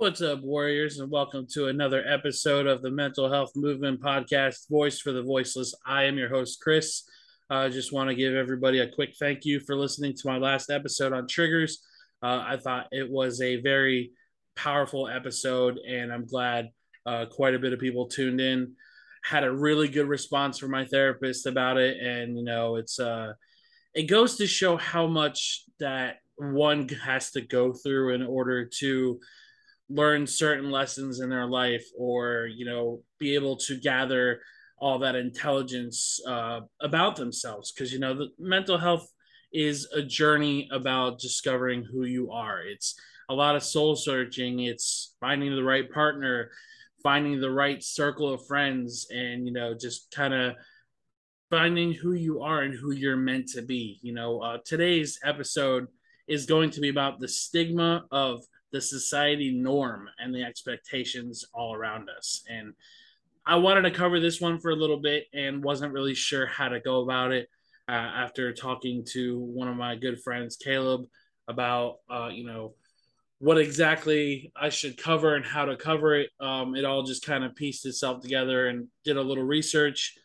What's up, Warriors, and welcome to another episode of the Mental Health Movement Podcast, Voice for the Voiceless. I am your host, Chris. I uh, just want to give everybody a quick thank you for listening to my last episode on triggers. Uh, I thought it was a very powerful episode, and I'm glad uh, quite a bit of people tuned in. Had a really good response from my therapist about it, and you know, it's uh, it goes to show how much that one has to go through in order to learn certain lessons in their life or you know be able to gather all that intelligence uh, about themselves. Because you know the mental health is a journey about discovering who you are. It's a lot of soul searching. It's finding the right partner finding the right circle of friends and you know just kind of finding who you are and who you're meant to be you know. Uh, today's episode is going to be about the stigma of the society norm and the expectations all around us. And I wanted to cover this one for a little bit and wasn't really sure how to go about it uh, after talking to one of my good friends, Caleb, about, uh, you know, what exactly I should cover and how to cover it. Um, it all just kind of pieced itself together and did a little research.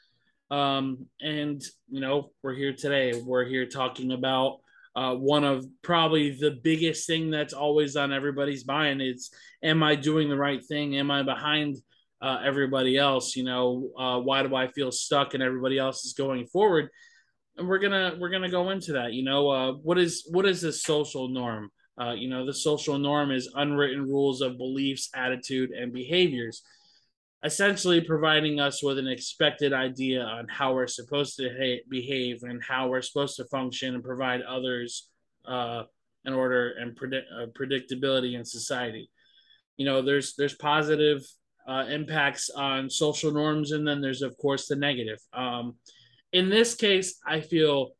Um, and, you know, we're here today. We're here talking about uh, one of probably the biggest thing that's always on everybody's mind. Is am i doing the right thing? Am i behind uh, everybody else? You know uh, why do i feel stuck and everybody else is going forward? And we're gonna we're gonna go into that you know uh, what is what is the social norm? Uh, you know the social norm is unwritten rules of beliefs attitude and behaviors essentially providing us with an expected idea on how we're supposed to ha- behave and how we're supposed to function and provide others uh, an order and predict- uh, predictability in society. You know, there's there's positive uh, impacts on social norms, and then there's of course the negative. Um, in this case, I feel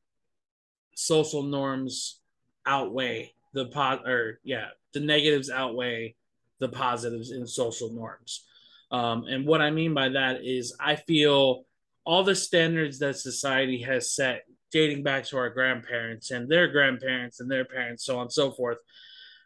social norms outweigh the pot or yeah, the negatives outweigh the positives in social norms. Um, and what I mean by that is, I feel all the standards that society has set, dating back to our grandparents and their grandparents and their parents, so on and so forth.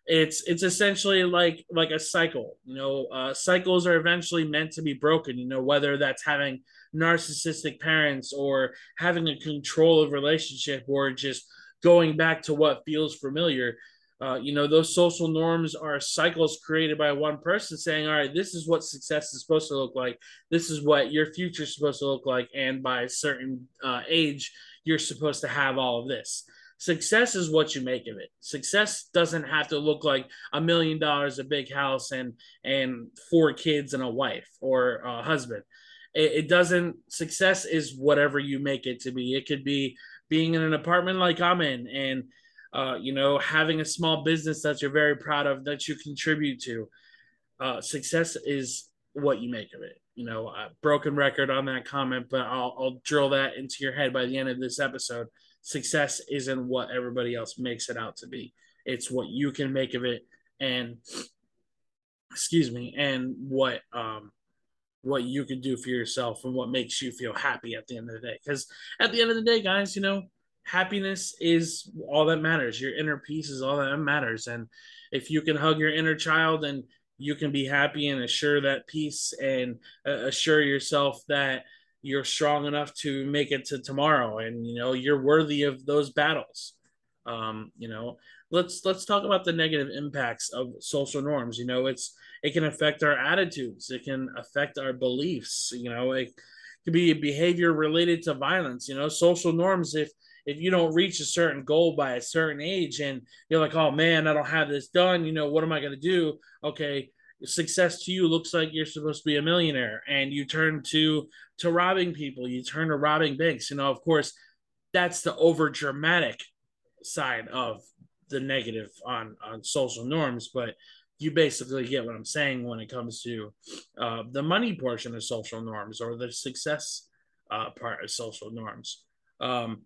It's it's essentially like like a cycle. You know, uh, cycles are eventually meant to be broken. You know, whether that's having narcissistic parents or having a control of relationship or just going back to what feels familiar uh, you know, those social norms are cycles created by one person saying, all right, this is what success is supposed to look like. This is what your future is supposed to look like. And by a certain uh, age, you're supposed to have all of this. Success is what you make of it. Success doesn't have to look like a million dollars, a big house, and and four kids and a wife or a husband. It, it doesn't. Success is whatever you make it to be. It could be being in an apartment like I'm in and uh, you know, having a small business that you're very proud of that you contribute to. Uh, success is what you make of it. You know, broken record on that comment, but I'll, I'll drill that into your head by the end of this episode. Success isn't what everybody else makes it out to be. It's what you can make of it, and excuse me, and what um what you can do for yourself and what makes you feel happy at the end of the day. Because at the end of the day, guys, you know, happiness is all that matters. Your inner peace is all that matters. And if you can hug your inner child and you can be happy and assure that peace and uh, assure yourself that you're strong enough to make it to tomorrow. And you know you're worthy of those battles. Um you know let's let's talk about the negative impacts of social norms. You know it's it can affect our attitudes. It can affect our beliefs. You know it could be behavior related to violence. You know social norms if if you don't reach a certain goal by a certain age and you're like, oh man, I don't have this done, you know, what am I going to do? Okay, success to you looks like you're supposed to be a millionaire and you turn to to robbing people you turn to robbing banks you know of course that's the over dramatic side of the negative on on social norms but you basically get what i'm saying when it comes to uh, the money portion of social norms or the success uh, part of social norms um,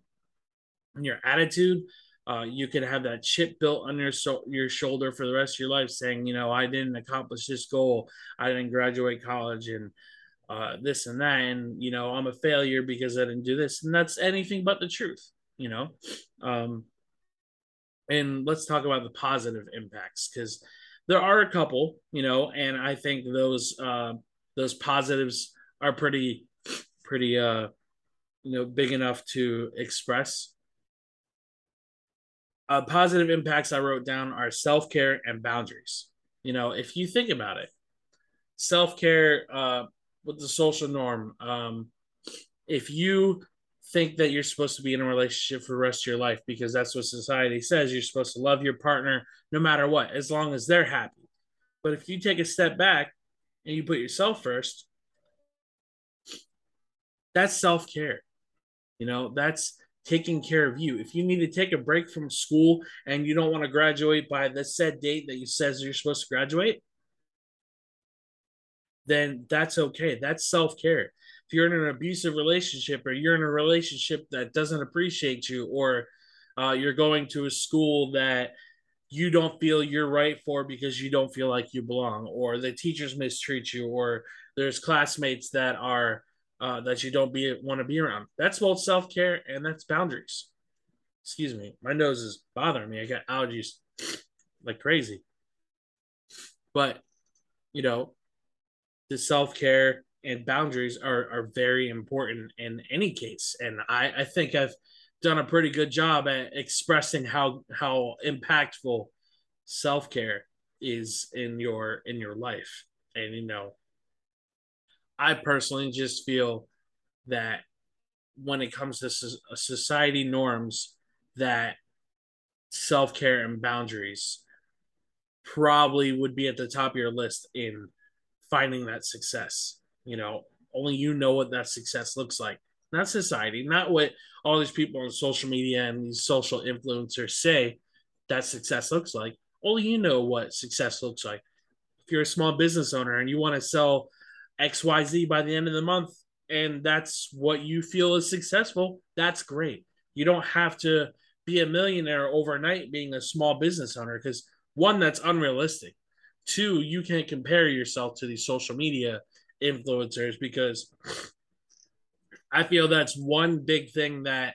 your attitude uh, you can have that chip built on your so- your shoulder for the rest of your life saying you know i didn't accomplish this goal i didn't graduate college and uh, this and that, and you know, I'm a failure because I didn't do this, and that's anything but the truth, you know. Um, and let's talk about the positive impacts because there are a couple, you know, and I think those uh, those positives are pretty pretty uh, you know big enough to express. Uh, positive impacts I wrote down are self care and boundaries. You know, if you think about it, self care uh, with the social norm. Um, if you think that you're supposed to be in a relationship for the rest of your life because that's what society says, you're supposed to love your partner no matter what, as long as they're happy. But if you take a step back and you put yourself first, that's self care. You know, that's taking care of you. If you need to take a break from school and you don't want to graduate by the said date that you says you're supposed to graduate, then that's okay. That's self care. If you're in an abusive relationship or you're in a relationship that doesn't appreciate you, or uh, you're going to a school that you don't feel you're right for because you don't feel like you belong, or the teachers mistreat you, or there's classmates that are uh, that you don't be want to be around. That's both self care and that's boundaries. Excuse me, my nose is bothering me. I got allergies like crazy. But you know, the self care and boundaries are are very important in any case. And I I think I've done a pretty good job at expressing how how impactful self care is in your in your life. And you know, I personally just feel that when it comes to uh, society norms, that self care and boundaries probably would be at the top of your list in finding that success. You know, only you know what that success looks like. Not society, not what all these people on social media and these social influencers say that success looks like. Only you know what success looks like. If you're a small business owner and you want to sell XYZ by the end of the month, and that's what you feel is successful, that's great. You don't have to be a millionaire overnight being a small business owner because one, that's unrealistic. Two, you can't compare yourself to these social media influencers because I feel that's one big thing that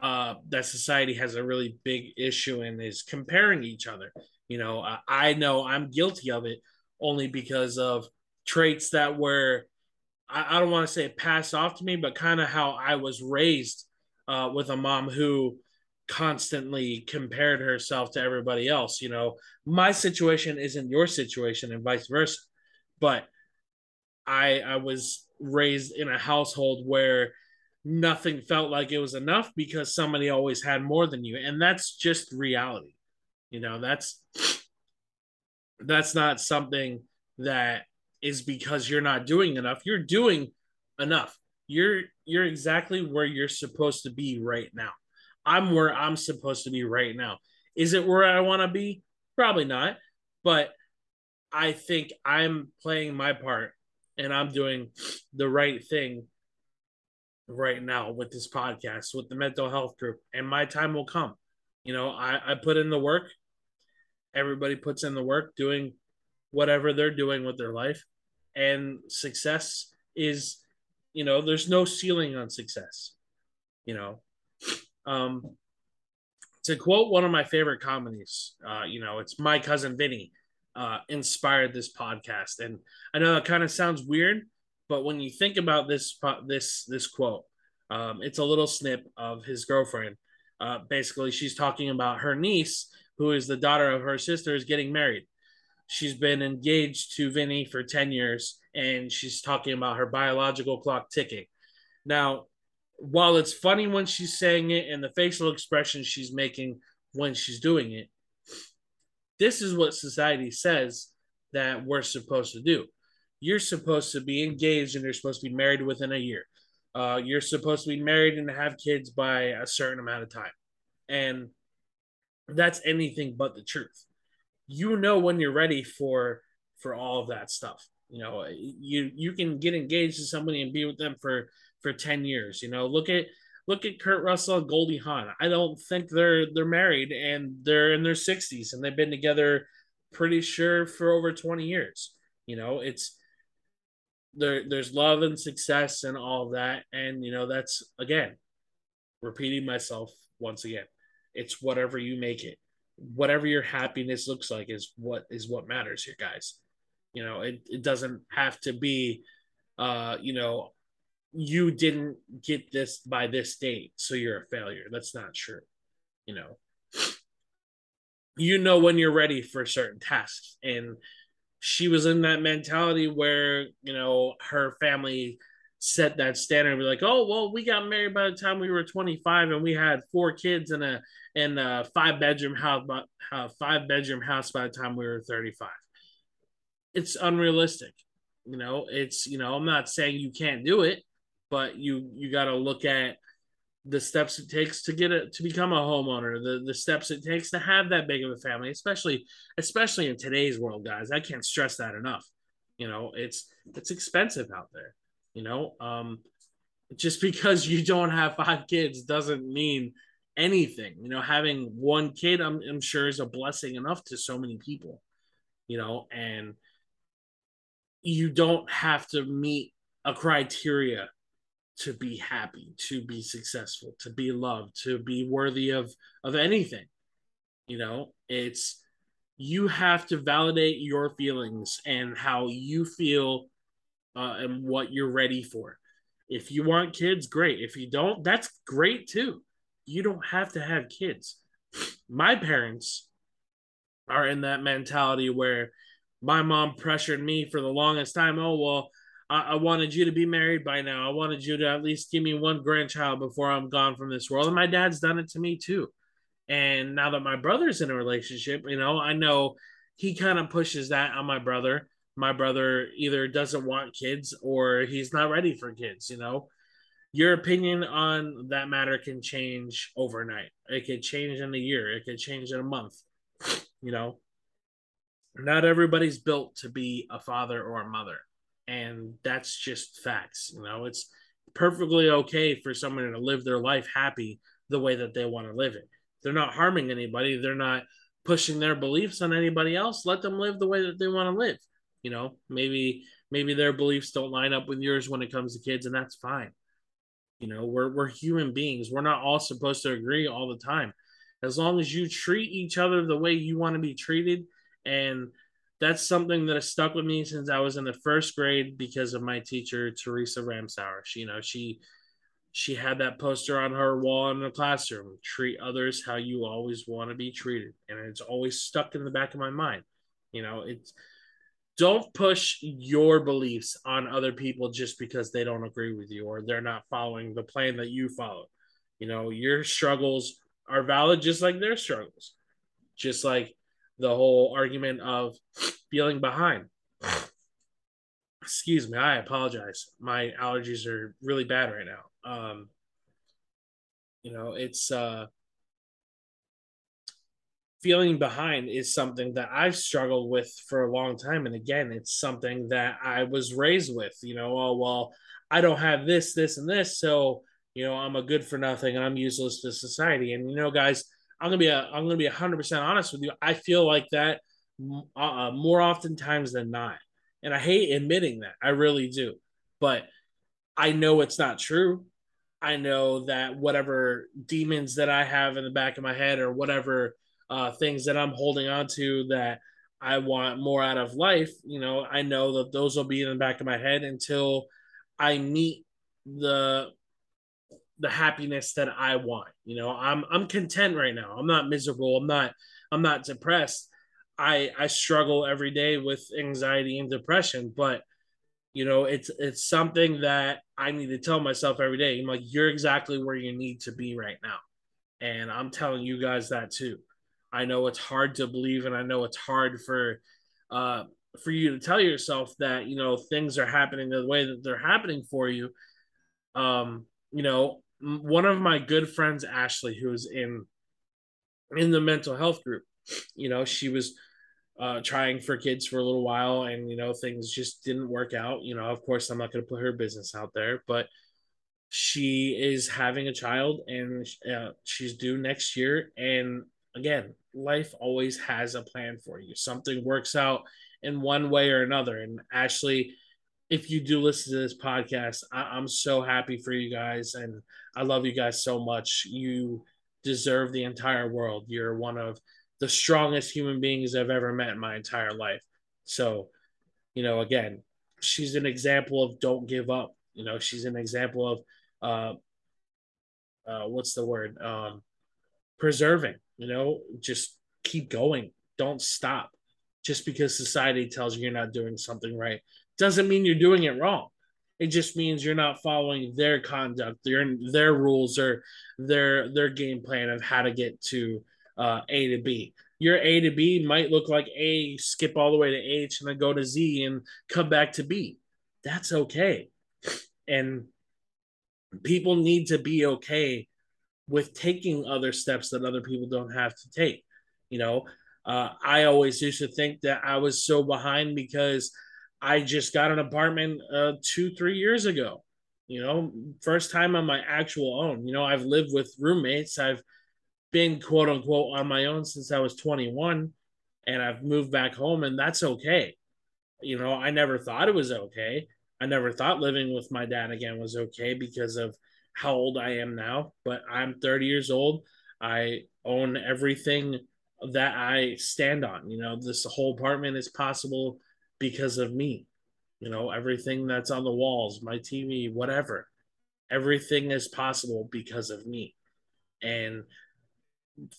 uh, that society has a really big issue in is comparing each other. You know, I, I know I'm guilty of it only because of traits that were I, I don't want to say passed off to me, but kind of how I was raised uh, with a mom who constantly compared herself to everybody else. You know, my situation isn't your situation and vice versa. But I I was raised in a household where nothing felt like it was enough because somebody always had more than you. And that's just reality. You know, that's that's not something that is because you're not doing enough. You're doing enough. You're you're exactly where you're supposed to be right now. I'm where I'm supposed to be right now. Is it where I want to be? Probably not. But I think I'm playing my part and I'm doing the right thing right now with this podcast, with the mental health group, and my time will come. You know, I, I put in the work. Everybody puts in the work doing whatever they're doing with their life. And success is, you know, there's no ceiling on success. You know, um, to quote one of my favorite comedies, uh, you know, it's my cousin Vinny uh, inspired this podcast, and I know that kind of sounds weird, but when you think about this this this quote, um, it's a little snip of his girlfriend. Uh, basically, she's talking about her niece, who is the daughter of her sister, is getting married. She's been engaged to Vinny for ten years, and she's talking about her biological clock ticking. Now, while it's funny when she's saying it and the facial expression she's making when she's doing it, this is what society says that we're supposed to do. You're supposed to be engaged and you're supposed to be married within a year. uh, you're supposed to be married and have kids by a certain amount of time. And that's anything but the truth. You know when you're ready for for all of that stuff. You know, you you can get engaged to somebody and be with them for for 10 years. You know, look at look at Kurt Russell and Goldie Hawn. I don't think they're they're married and they're in their 60s and they've been together pretty sure for over 20 years. You know, it's there there's love and success and all that and you know that's again repeating myself once again it's whatever you make it whatever your happiness looks like is what is what matters here guys. You know it, it doesn't have to be uh you know you didn't get this by this date so you're a failure. That's not true you know. You know when you're ready for certain tasks and she was in that mentality where you know her family set that standard. We're like, oh well, we got married by the time we were 25, and we had four kids in a in a five bedroom house, uh, five bedroom house by the time we were 35. It's unrealistic, you know. It's you know, I'm not saying you can't do it, but you you got to look at the steps it takes to get it to become a homeowner the the steps it takes to have that big of a family especially especially in today's world guys i can't stress that enough you know it's it's expensive out there you know um just because you don't have five kids doesn't mean anything you know having one kid i'm, I'm sure is a blessing enough to so many people you know and you don't have to meet a criteria to be happy, to be successful, to be loved, to be worthy of of anything. You know, it's you have to validate your feelings and how you feel uh, and what you're ready for. If you want kids, great. If you don't, that's great too. You don't have to have kids. My parents are in that mentality where my mom pressured me for the longest time. Oh, well, I, I wanted you to be married by now. I wanted you to at least give me one grandchild before I'm gone from this world. And my dad's done it to me too. And now that my brother's in a relationship, you know, I know he kind of pushes that on my brother. My brother either doesn't want kids or he's not ready for kids, you know. Your opinion on that matter can change overnight. It could change in a year, it could change in a month, you know. Not everybody's built to be a father or a mother and that's just facts. You know, it's perfectly okay for someone to live their life happy the way that they want to live it. They're not harming anybody. They're not pushing their beliefs on anybody else. Let them live the way that they want to live. You know, maybe maybe their beliefs don't line up with yours when it comes to kids, and that's fine. You know, we're we're human beings. We're not all supposed to agree all the time. As long as you treat each other the way you want to be treated and that's something that has stuck with me since I was in the first grade because of my teacher Teresa Ramsauer. She, you know, she she had that poster on her wall in the classroom. Treat others how you always want to be treated, and it's always stuck in the back of my mind. You know, it's don't push your beliefs on other people just because they don't agree with you or they're not following the plan that you follow. You know, your struggles are valid just like their struggles. Just like the whole argument of feeling behind. Excuse me, I apologize. My allergies are really bad right now. Um, you know, it's uh, feeling behind is something that I've struggled with for a long time. And again, it's something that I was raised with. You know, oh, well, I don't have this, this, and this. So, you know, I'm a good for nothing and I'm useless to society. And, you know, guys, I'm gonna be a I'm gonna be hundred percent honest with you. I feel like that uh, uh, more oftentimes than not, and I hate admitting that. I really do, but I know it's not true. I know that whatever demons that I have in the back of my head or whatever uh, things that I'm holding on to that I want more out of life, you know, I know that those will be in the back of my head until I meet the the happiness that I want. You know, I'm I'm content right now. I'm not miserable. I'm not I'm not depressed. I I struggle every day with anxiety and depression, but you know, it's it's something that I need to tell myself every day. I'm like, you're exactly where you need to be right now. And I'm telling you guys that too. I know it's hard to believe and I know it's hard for uh for you to tell yourself that, you know, things are happening the way that they're happening for you um, you know, one of my good friends, Ashley, who's in in the mental health group, you know, she was uh, trying for kids for a little while, and you know, things just didn't work out. You know, of course, I'm not going to put her business out there, but she is having a child, and uh, she's due next year. And again, life always has a plan for you. Something works out in one way or another. And Ashley, if you do listen to this podcast, I- I'm so happy for you guys, and I love you guys so much. You deserve the entire world. You're one of the strongest human beings I've ever met in my entire life. So, you know, again, she's an example of don't give up. You know, she's an example of uh, uh, what's the word? Um, preserving. You know, just keep going. Don't stop. Just because society tells you you're not doing something right doesn't mean you're doing it wrong. It just means you're not following their conduct, their their rules, or their their game plan of how to get to uh, A to B. Your A to B might look like A, skip all the way to H, and then go to Z and come back to B. That's okay. And people need to be okay with taking other steps that other people don't have to take. You know, uh, I always used to think that I was so behind because I just got an apartment uh, two, three years ago. You know, first time on my actual own. You know, I've lived with roommates. I've been quote unquote on my own since I was 21 and I've moved back home, and that's okay. You know, I never thought it was okay. I never thought living with my dad again was okay because of how old I am now, but I'm 30 years old. I own everything that I stand on. You know, this whole apartment is possible because of me. You know, everything that's on the walls, my TV, whatever, everything is possible because of me. And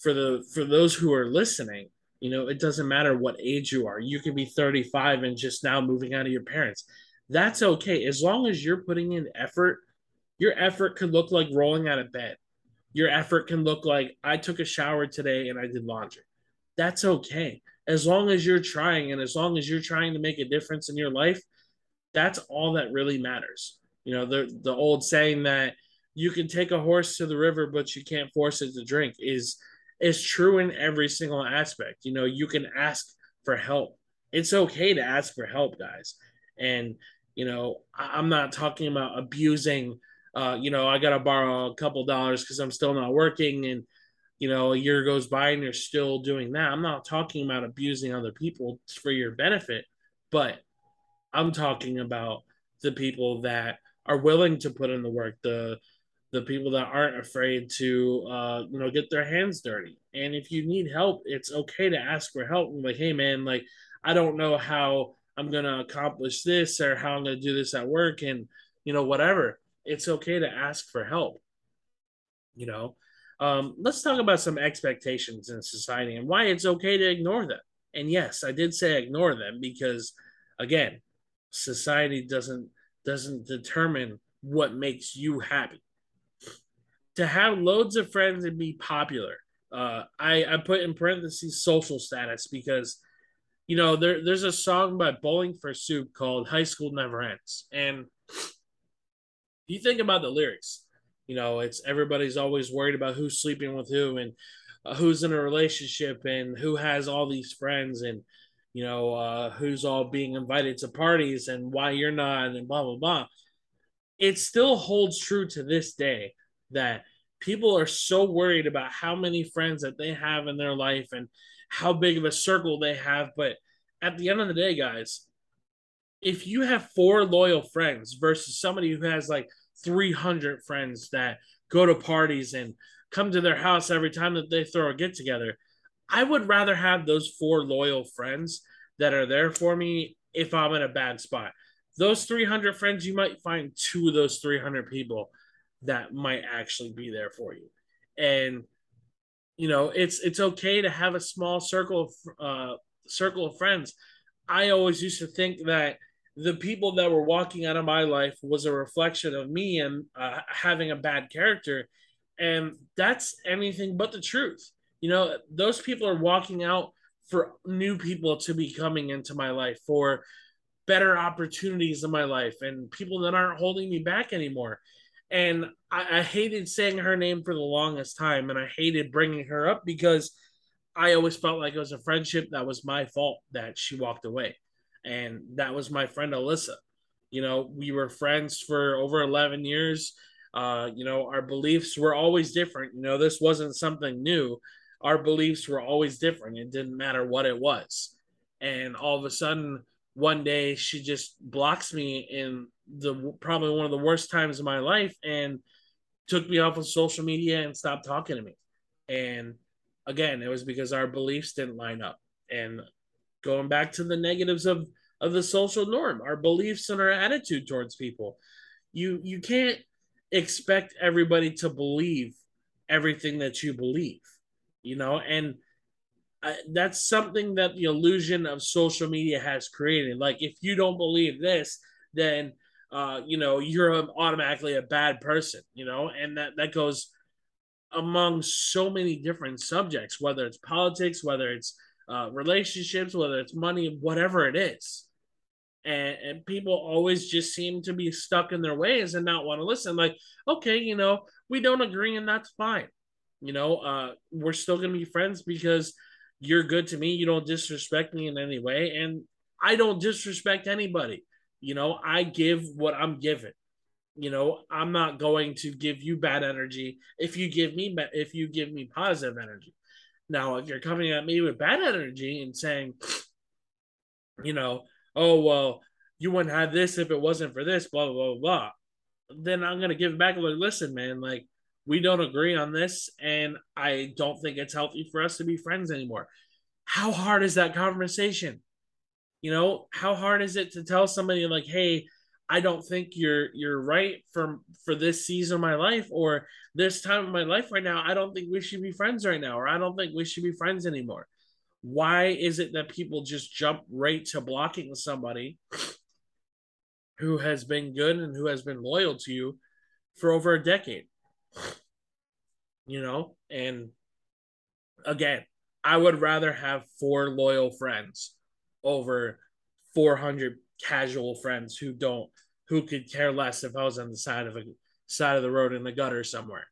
for the for those who are listening, you know, it doesn't matter what age you are. You can be 35 and just now moving out of your parents. That's okay as long as you're putting in effort your effort could look like rolling out of bed. Your effort can look like I took a shower today and I did laundry. That's okay. As long as you're trying and as long as you're trying to make a difference in your life, that's all that really matters. You know, the the old saying that you can take a horse to the river but you can't force it to drink is is true in every single aspect. You know, you can ask for help. It's okay to ask for help, guys. And you know, I'm not talking about abusing uh, you know, I got to borrow a couple dollars because I'm still not working. And, you know, a year goes by and you're still doing that. I'm not talking about abusing other people for your benefit, but I'm talking about the people that are willing to put in the work, the, the people that aren't afraid to, uh, you know, get their hands dirty. And if you need help, it's okay to ask for help. And like, hey, man, like, I don't know how I'm going to accomplish this or how I'm going to do this at work and, you know, whatever it's okay to ask for help. You know, um, let's talk about some expectations in society and why it's okay to ignore them. And yes, I did say ignore them because, again, society doesn't doesn't determine what makes you happy. To have loads of friends and be popular, uh, I I put in parentheses social status because, you know, there there's a song by Bowling for Soup called "High School Never Ends," and you think about the lyrics, you know, it's everybody's always worried about who's sleeping with who and uh, who's in a relationship and who has all these friends and you know uh, who's all being invited to parties and why you're not and blah blah blah. It still holds true to this day that people are so worried about how many friends that they have in their life and how big of a circle they have, but at the end of the day, guys, if you have four loyal friends versus somebody who has like 300 friends that go to parties and come to their house every time that they throw a get together, I would rather have those four loyal friends that are there for me if I'm in a bad spot. Those 300 friends, you might find two of those 300 people that might actually be there for you. And you know, it's it's okay to have a small circle of uh circle of friends. I always used to think that the people that were walking out of my life was a reflection of me and uh, having a bad character. And that's anything but the truth. You know those people are walking out for new people to be coming into my life for better opportunities in my life and people that aren't holding me back anymore. And I, I hated saying her name for the longest time, and I hated bringing her up because I always felt like it was a friendship that was my fault that she walked away. And that was my friend Alyssa. You know, we were friends for over 11 years. Uh, you know, our beliefs were always different. You know, this wasn't something new. Our beliefs were always different. It didn't matter what it was. And all of a sudden, one day she just blocks me in the probably one of the worst times of my life and took me off of social media and stopped talking to me. And again, it was because our beliefs didn't line up. And going back to the negatives of of the social norm, our beliefs and our attitude towards people. You you can't expect everybody to believe everything that you believe, you know, and I, that's something that the illusion of social media has created. Like, if you don't believe this, then uh, you know you're automatically a bad person, you know, and that that goes among so many different subjects, whether it's politics, whether it's uh, relationships, whether it's money, whatever it is. And, and people always just seem to be stuck in their ways and not want to listen. Like, okay, you know, we don't agree, and that's fine. You know, uh, we're still going to be friends because you're good to me. You don't disrespect me in any way. And I don't disrespect anybody. You know, I give what I'm given you know i'm not going to give you bad energy if you give me if you give me positive energy now if you're coming at me with bad energy and saying you know oh well you wouldn't have this if it wasn't for this blah blah blah then i'm going to give back. Like listen man like we don't agree on this and i don't think it's healthy for us to be friends anymore. How hard is that conversation? You know how hard is it to tell somebody like hey I don't think you're you're right for for this season of my life or this time of my life right now. I don't think we should be friends right now, or I don't think we should be friends anymore. Why is it that people just jump right to blocking somebody who has been good and who has been loyal to you for over a decade? You know, and again, I would rather have four loyal friends over 400 casual friends who don't who could care less if I was on the side of a side of the road in the gutter somewhere.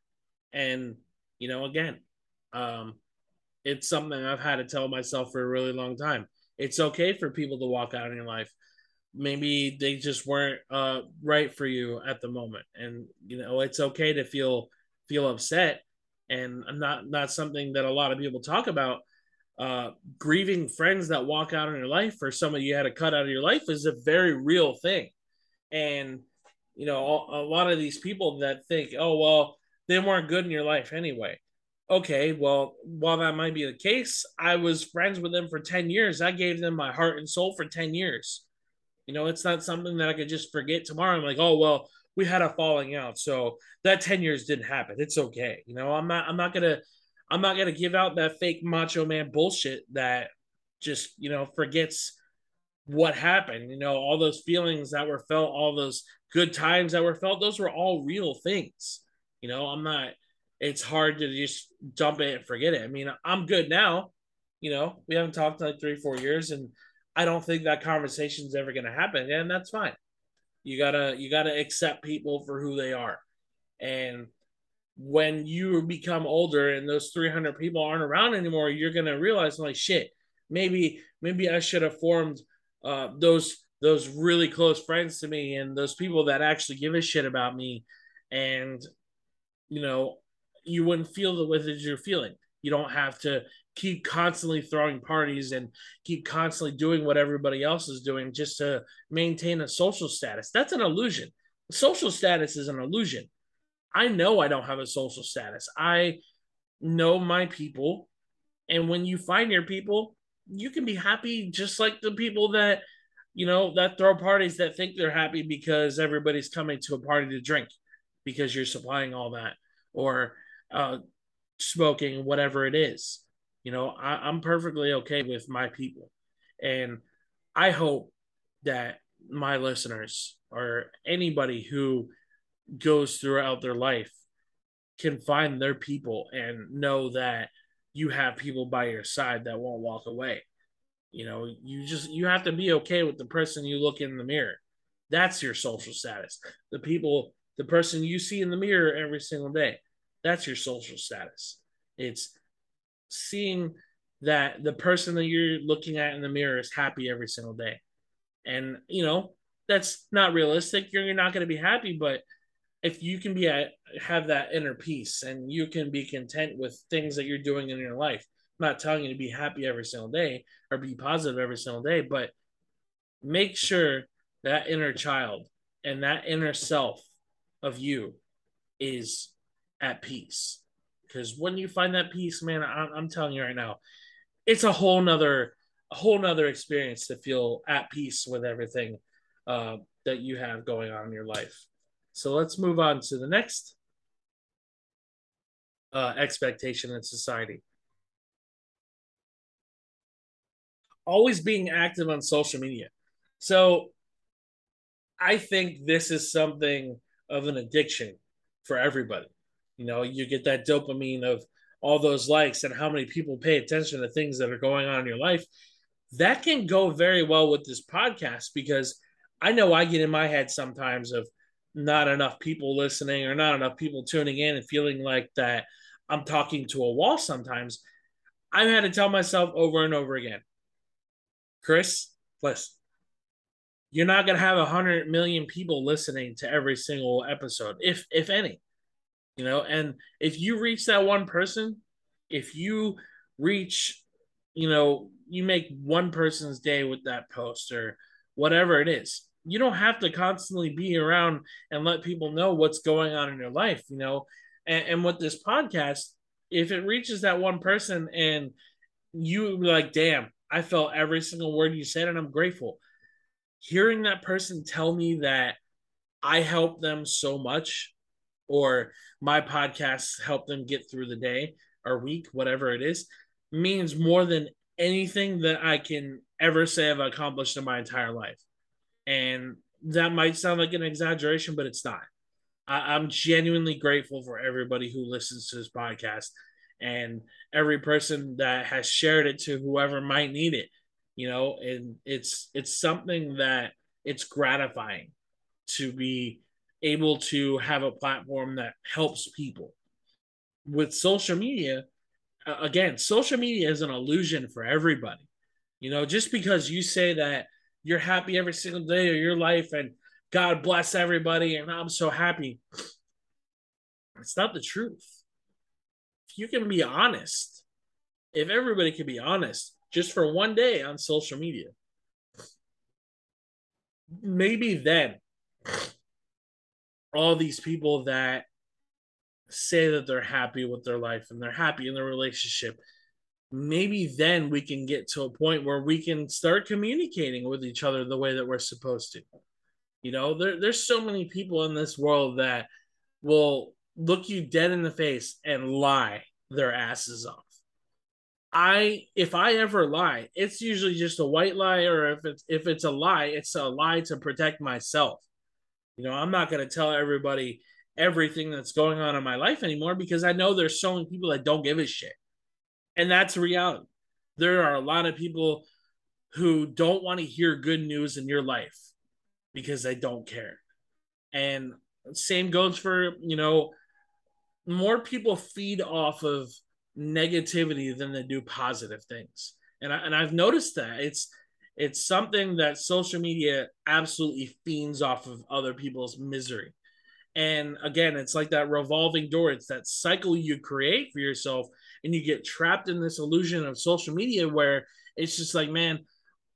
And you know, again, um, it's something I've had to tell myself for a really long time. It's okay for people to walk out in your life. Maybe they just weren't uh, right for you at the moment, and you know it's okay to feel feel upset. And not not something that a lot of people talk about uh, grieving friends that walk out in your life or somebody you had to cut out of your life is a very real thing. And, you know, a, a lot of these people that think, oh, well, they weren't good in your life anyway. Okay, well, while that might be the case, I was friends with them for 10 years. I gave them my heart and soul for 10 years. You know, it's not something that I could just forget tomorrow. I'm like, oh, well, we had a falling out. So that 10 years didn't happen. It's okay. You know, I'm not, I'm not to, I'm not gonna give out that fake macho man bullshit that just you know forgets what happened. You know, all those feelings that were felt, all those good times that were felt, those were all real things. You know, I'm not. It's hard to just dump it and forget it. I mean, I'm good now. You know, we haven't talked in like three, four years, and I don't think that conversation's ever to happen, and that's fine. You gotta you gotta accept people for who they are, and when you become older and those 300 people aren't around anymore you're going to realize like shit maybe maybe i should have formed uh, those those really close friends to me and those people that actually give a shit about me. And you know you wouldn't feel the way that you're feeling. You don't have to keep constantly throwing parties and keep constantly doing what everybody else is doing just to maintain a social status. That's an illusion. Social status is an illusion I know I don't have a social status. I know my people. And when you find your people, you can be happy just like the people that, you know, that throw parties that think they're happy because everybody's coming to a party to drink because you're supplying all that or uh, smoking, whatever it is. You know, I, I'm perfectly okay with my people. And I hope that my listeners or anybody who goes throughout their life can find their people and know that you have people by your side that won't walk away. You know, you just you have to be okay with the person you look in the mirror. That's your social status. The people the person you see in the mirror every single day. That's your social status. It's seeing that the person that you're looking at in the mirror is happy every single day. And, you know, that's not realistic. You're, you're not going to be happy, but if you can be at have that inner peace and you can be content with things that you're doing in your life. I'm not telling you to be happy every single day or be positive every single day, but make sure that inner child and that inner self of you is at peace. Because when you find that peace, man, I'm, I'm telling you right now, it's a whole nother a whole nother experience to feel at peace with everything uh, that you have going on in your life. So let's move on to the next uh, expectation in society. Always being active on social media. So I think this is something of an addiction for everybody. You know, you get that dopamine of all those likes and how many people pay attention to things that are going on in your life. That can go very well with this podcast because I know I get in my head sometimes of not enough people listening or not enough people tuning in and feeling like that I'm talking to a wall sometimes. I've had to tell myself over and over again, Chris, listen, you're not going to have a hundred million people listening to every single episode, if if any, you know. And if you reach that one person, if you reach, you know, you make one person's day with that post or whatever it is, you don't have to constantly be around and let people know what's going on in your life, you know. And, and with this podcast, if it reaches that one person and you like, damn, I felt every single word you said, and I'm grateful hearing that person tell me that I helped them so much or my podcast help them get through the day or week, whatever it is, means more than anything that I can ever say I've accomplished in my entire life. And that might sound like an exaggeration, but it's not. I, am genuinely grateful for everybody who listens to this podcast and every person that has shared it to whoever might need it you know and it's it's something that it's gratifying to be able to have a platform that helps people with social media again social media is an illusion for everybody you know just because you say that you're happy every single day of your life and god bless everybody and i'm so happy it's not the truth if you can be honest if everybody can be honest just for one day on social media. Maybe then all these people that say that they're happy with their life and they're happy in their relationship, maybe then we can get to a point where we can start communicating with each other the way that we're supposed to. You know, there, there's so many people in this world that will look you dead in the face and lie their asses off. I if I ever lie, it's usually just a white lie, or if it's if it's a lie, it's a lie to protect myself. You know, I'm not gonna tell everybody everything that's going on in my life anymore because I know there's so many people that don't give a shit. And that's reality. There are a lot of people who don't want to hear good news in your life because they don't care. And same goes for, you know, more people feed off of negativity than they do positive things. And I, and I've noticed that it's it's something that social media absolutely fiends off of other people's misery. And again, it's like that revolving door. It's that cycle you create for yourself, and you get trapped in this illusion of social media where it's just like, man,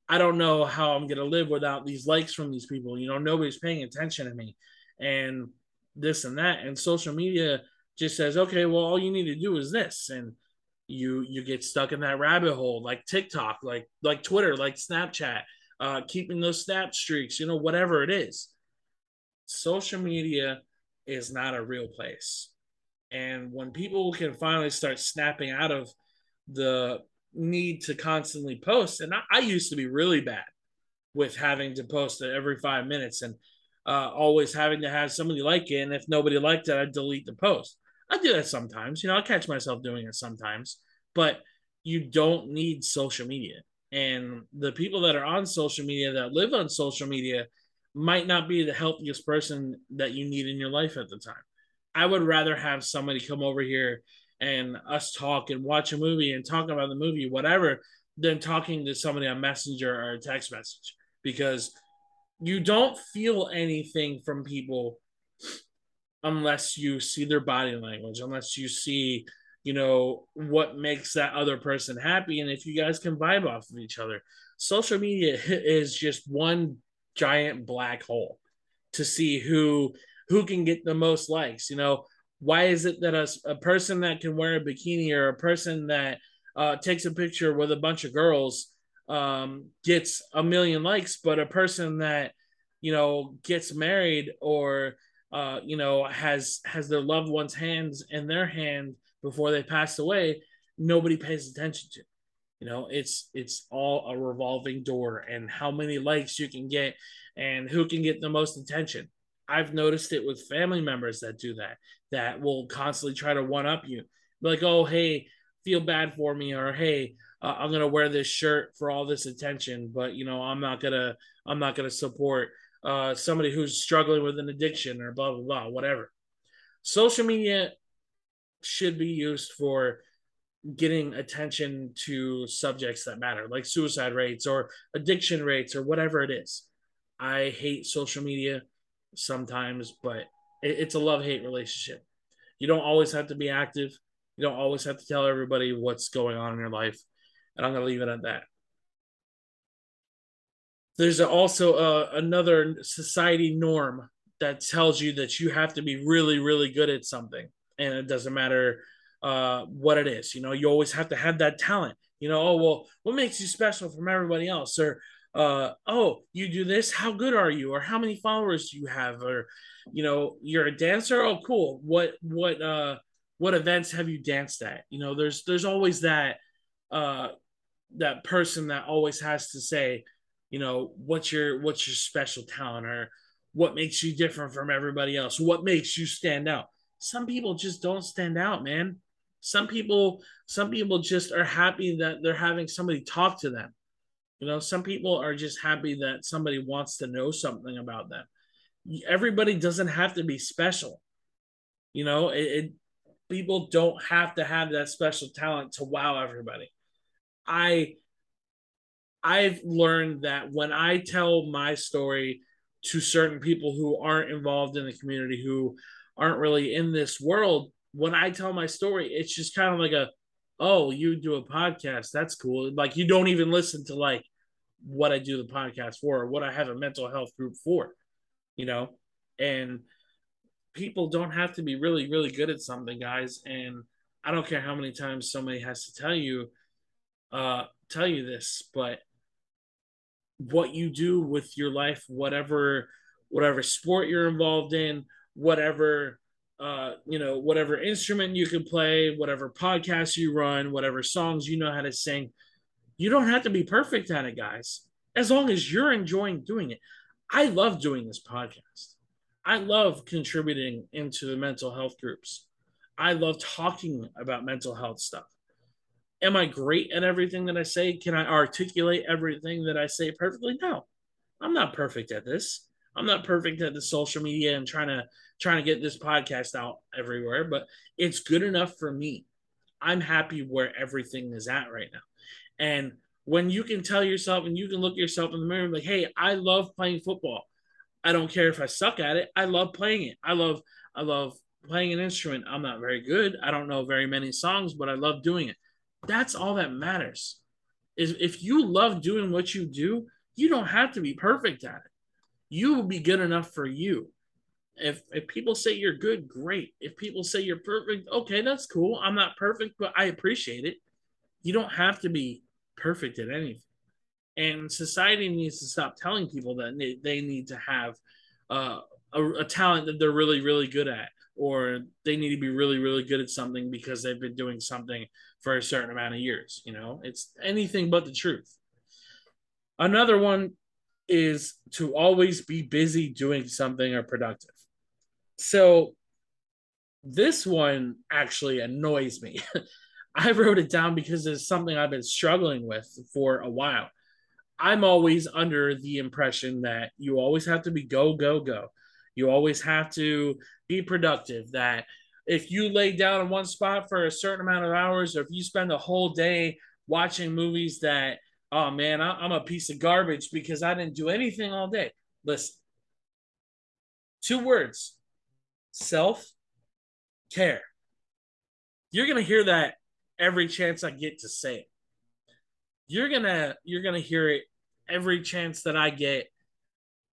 I don't know how I'm gonna live without these likes from these people. You know, nobody's paying attention to me, and this and that. And social media just says, okay, well, all you need to do is this, and you you get stuck in that rabbit hole, like TikTok, like like Twitter, like Snapchat, uh, keeping those snap streaks, you know, whatever it is. Social media is not a real place, and when people can finally start snapping out of the need to constantly post, and I, I used to be really bad with having to post every five minutes and uh, always having to have somebody like it. And if nobody liked it, I'd delete the post. I do that sometimes. You know, I catch myself doing it sometimes, but you don't need social media. And the people that are on social media that live on social media might not be the healthiest person that you need in your life at the time. I would rather have somebody come over here and us talk and watch a movie and talk about the movie, whatever, than talking to somebody on Messenger or a text message because you don't feel anything from people unless you see their body language, unless you see, you know, what makes that other person happy. And if you guys can vibe off of each other, social media is just one giant black hole to see who who can get the most likes you know? Why is it that a, a person that can wear a bikini or a person that uh, takes a picture with a bunch of girls um, gets a million likes but a person that you know gets married or uh, you know has has their loved one's hands in their hand before they pass away nobody pays attention to you know? It's it's all a revolving door and how many likes you can get and who can get the most attention i've noticed it with family members that do that that will constantly try to one up you like oh hey feel bad for me or hey uh, i'm gonna wear this shirt for all this attention but you know i'm not gonna i'm not gonna support uh, somebody who's struggling with an addiction or blah blah blah whatever social media should be used for getting attention to subjects that matter, like suicide rates or addiction rates or whatever it is. I hate social media sometimes, but it's a love hate relationship. You don't always have to be active. You don't always have to tell everybody what's going on in your life. And I'm going to leave it at that. There's also another society norm that tells you that you have to be really, really good at something. And it doesn't matter uh, what it is. You know, you always have to have that talent. You know, oh well, what makes you special from everybody else? Or uh, oh, you do this. How good are you? Or how many followers do you have? Or you know, you're a dancer. Oh, cool. What what uh what events have you danced at? You know, there's there's always that uh that person that always has to say, you know, what's your what's your special talent or what makes you different from everybody else? What makes you stand out? Some people just don't stand out, man. Some people, some people just are happy that they're having somebody talk to them. You know, some people are just happy that somebody wants to know something about them. Everybody doesn't have to be special. You know, it, it people don't have to have that special talent to wow everybody. I I've learned that when I tell my story to certain people who aren't involved in the community, who aren't really in this world, when I tell my story, it's just kind of like a, oh, you do a podcast. That's cool. Like you don't even listen to like what I do the podcast for or what I have a mental health group for, you know? And people don't have to be really, really good at something, guys. And I don't care how many times somebody has to tell you, uh, tell you this, but what you do with your life, whatever, whatever sport you're involved in, whatever uh, you know, whatever instrument you can play, whatever podcast you run, whatever songs you know how to sing. You don't have to be perfect at it, guys, as long as you're enjoying doing it. I love doing this podcast. I love contributing into the mental health groups. I love talking about mental health stuff. Am I great at everything that I say? Can I articulate everything that I say perfectly? No, I'm not perfect at this. I'm not perfect at the social media and trying to trying to get this podcast out everywhere, but it's good enough for me. I'm happy where everything is at right now. And when you can tell yourself and you can look yourself in the mirror like, hey, I love playing football. I don't care if I suck at it. I love playing it. I love I love playing an instrument. I'm not very good. I don't know very many songs, but I love doing it. That's all that matters. Is if you love doing what you do, you don't have to be perfect at it. You will be good enough for you. If if people say you're good, great. If people say you're perfect, okay, that's cool. I'm not perfect, but I appreciate it. You don't have to be perfect at anything. And society needs to stop telling people that they, need to have uh, a, a talent that they're really, really good at, or they need to be really, really good at something because they've been doing something for a certain amount of years. You know, it's anything but the truth. Another one is to always be busy doing something or productive. So this one actually annoys me. I wrote it down because it's something I've been struggling with for a while. I'm always under the impression that you always have to be go, go, go. You always have to be productive. That if you lay down in one spot for a certain amount of hours, or if you spend a whole day watching movies that, oh man, I'm a piece of garbage because I didn't do anything all day. Listen, two words self care. You're going to hear that every chance I get to say it. You're going to you're going to hear it every chance that I get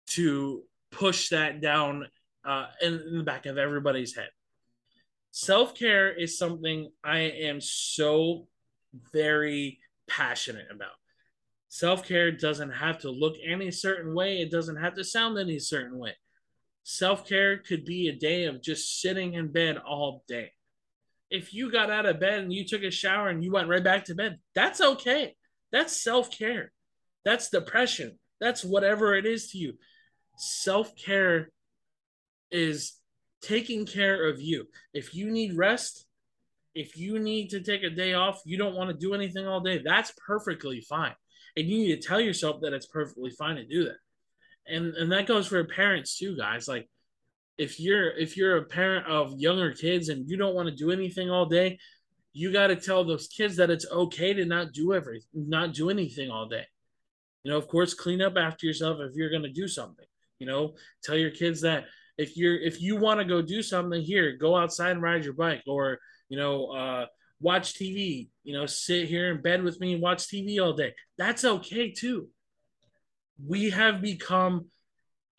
to push that down uh, in, in the back of everybody's head. Self care is something I am so very passionate about. Self care doesn't have to look any certain way, it doesn't have to sound any certain way. Self care could be a day of just sitting in bed all day. If you got out of bed and you took a shower and you went right back to bed, that's okay. That's self care. That's depression. That's whatever it is to you. Self care is taking care of you. If you need rest, if you need to take a day off, you don't want to do anything all day, that's perfectly fine. And you need to tell yourself that it's perfectly fine to do that. And and that goes for parents too, guys. Like if you're if you're a parent of younger kids and you don't want to do anything all day, you got to tell those kids that it's okay to not do everything, not do anything all day. You know, of course, clean up after yourself if you're going to do something. You know, tell your kids that if you're if you want to go do something here, go outside and ride your bike, or you know, uh, watch TV. You know, sit here in bed with me and watch TV all day. That's okay too. We have become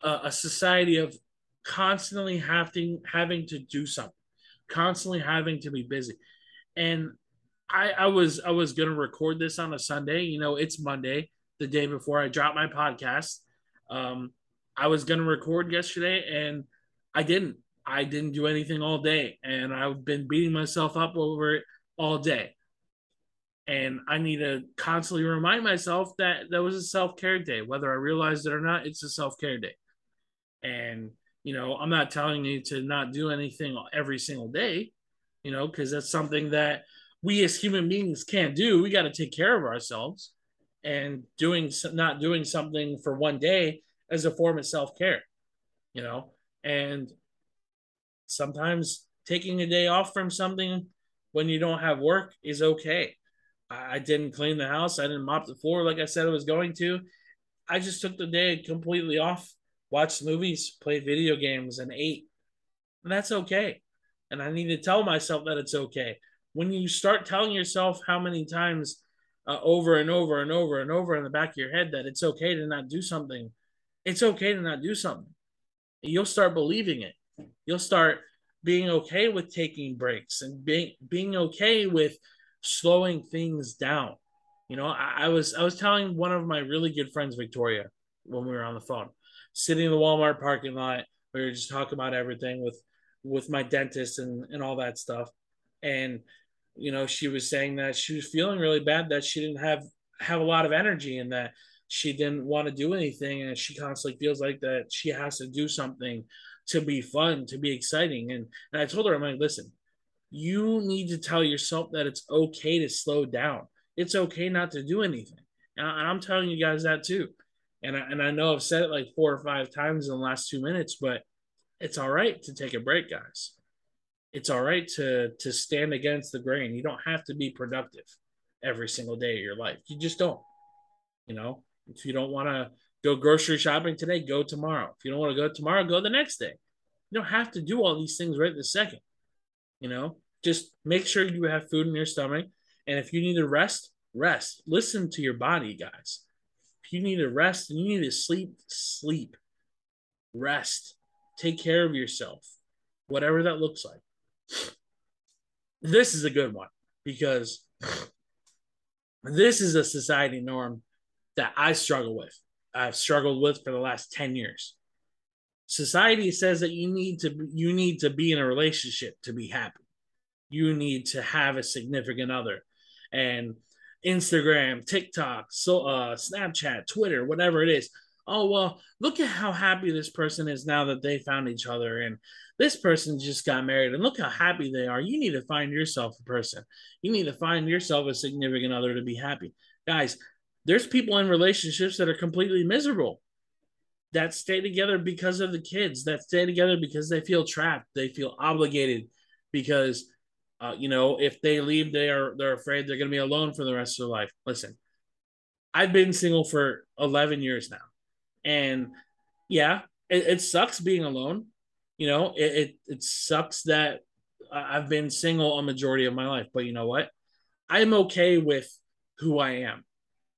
a, a society of constantly having having to do something, constantly having to be busy, and I, I was I was gonna record this on a Sunday. You know, it's Monday the day before I dropped my podcast. Um, I was gonna record yesterday and I didn't. I didn't do anything all day, and I've been beating myself up over it all day. And I need to constantly remind myself that that was a self care day, whether I realized it or not. It's a self care day, and you know I'm not telling you to not do anything every single day, you know, because that's something that we as human beings can't do. We got to take care of ourselves and doing not doing something for one day as a form of self-care you know and sometimes taking a day off from something when you don't have work is okay i didn't clean the house. I didn't mop the floor like i said i was going to. I just took the day completely off watched movies played video games and ate. And that's okay. And i need to tell myself that it's okay. When you start telling yourself how many times uh, over and over and over and over in the back of your head that it's okay to not do something, it's okay to not do something. You'll start believing it. You'll start being okay with taking breaks and being being okay with slowing things down. You know, I, I was I was telling one of my really good friends, Victoria, when we were on the phone, sitting in the Walmart parking lot. We were just talking about everything with with my dentist and and all that stuff. And you know, she was saying that she was feeling really bad that she didn't have have a lot of energy and that she didn't want to do anything and she constantly feels like that she has to do something to be fun, to be exciting. And, and I told her, I'm like, listen, you need to tell yourself that it's okay to slow down. It's okay not to do anything. And I'm telling you guys that too. And I, and I know I've said it like four or five times in the last two minutes, but it's all right to take a break, guys it's all right to to stand against the grain. You don't have to be productive every single day of your life. You just don't. You know, if you don't want to go grocery shopping today, go tomorrow. If you don't want to go tomorrow, go the next day. You don't have to do all these things right this second. You know, just make sure you have food in your stomach. And if you need to rest, rest. Listen to your body, guys. If you need to rest and you need to sleep, sleep. Rest. Take care of yourself, whatever that looks like. This is a good one because this is a society norm that I struggle with. I've struggled with for the last 10 years. Society says that you need to you need to be in a relationship to be happy. You need to have a significant other. And Instagram, TikTok, so uh Snapchat, Twitter, whatever it is. Oh well, look at how happy this person is now that they found each other and this person just got married and look how happy they are. You need to find yourself a person. You need to find yourself a significant other to be happy. Guys, there's people in relationships that are completely miserable that stay together because of the kids that stay together because they feel trapped they feel obligated because uh, you know if they leave they are they're afraid they're going to be alone for the rest of their life listen i've been single for 11 years now and yeah it, it sucks being alone you know it, it, it sucks that i've been single a majority of my life but you know what i'm okay with who i am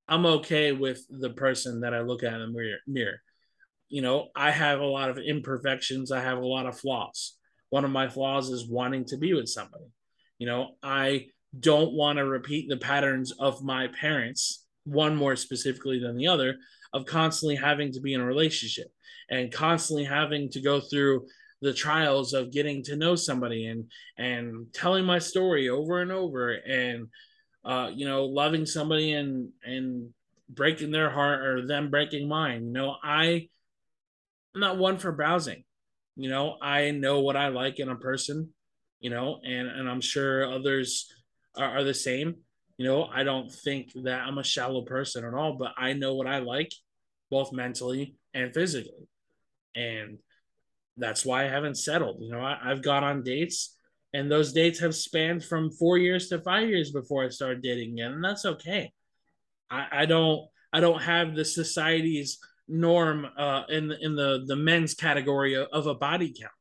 i'm okay with the person that i look at in the mirror, mirror you know, I have a lot of imperfections. I have a lot of flaws. One of my flaws is wanting to be with somebody. You know, I don't want to repeat the patterns of my parents, one more specifically than the other, of constantly having to be in a relationship and constantly having to go through the trials of getting to know somebody and and telling my story over and over and uh, you know loving somebody and and breaking their heart or them breaking mine you know i I'm not one for browsing. You know, I know what I like in a person, you know, and, and I'm sure others are, are the same. You know, I don't think that I'm a shallow person at all, but I know what I like both mentally and physically. And that's why I haven't settled. You know, I, have gone on dates and those dates have spanned from four years to five years before I started dating again. And that's okay. I, I don't I don't have the society's norm uh, in in the the men's category of, of a body count.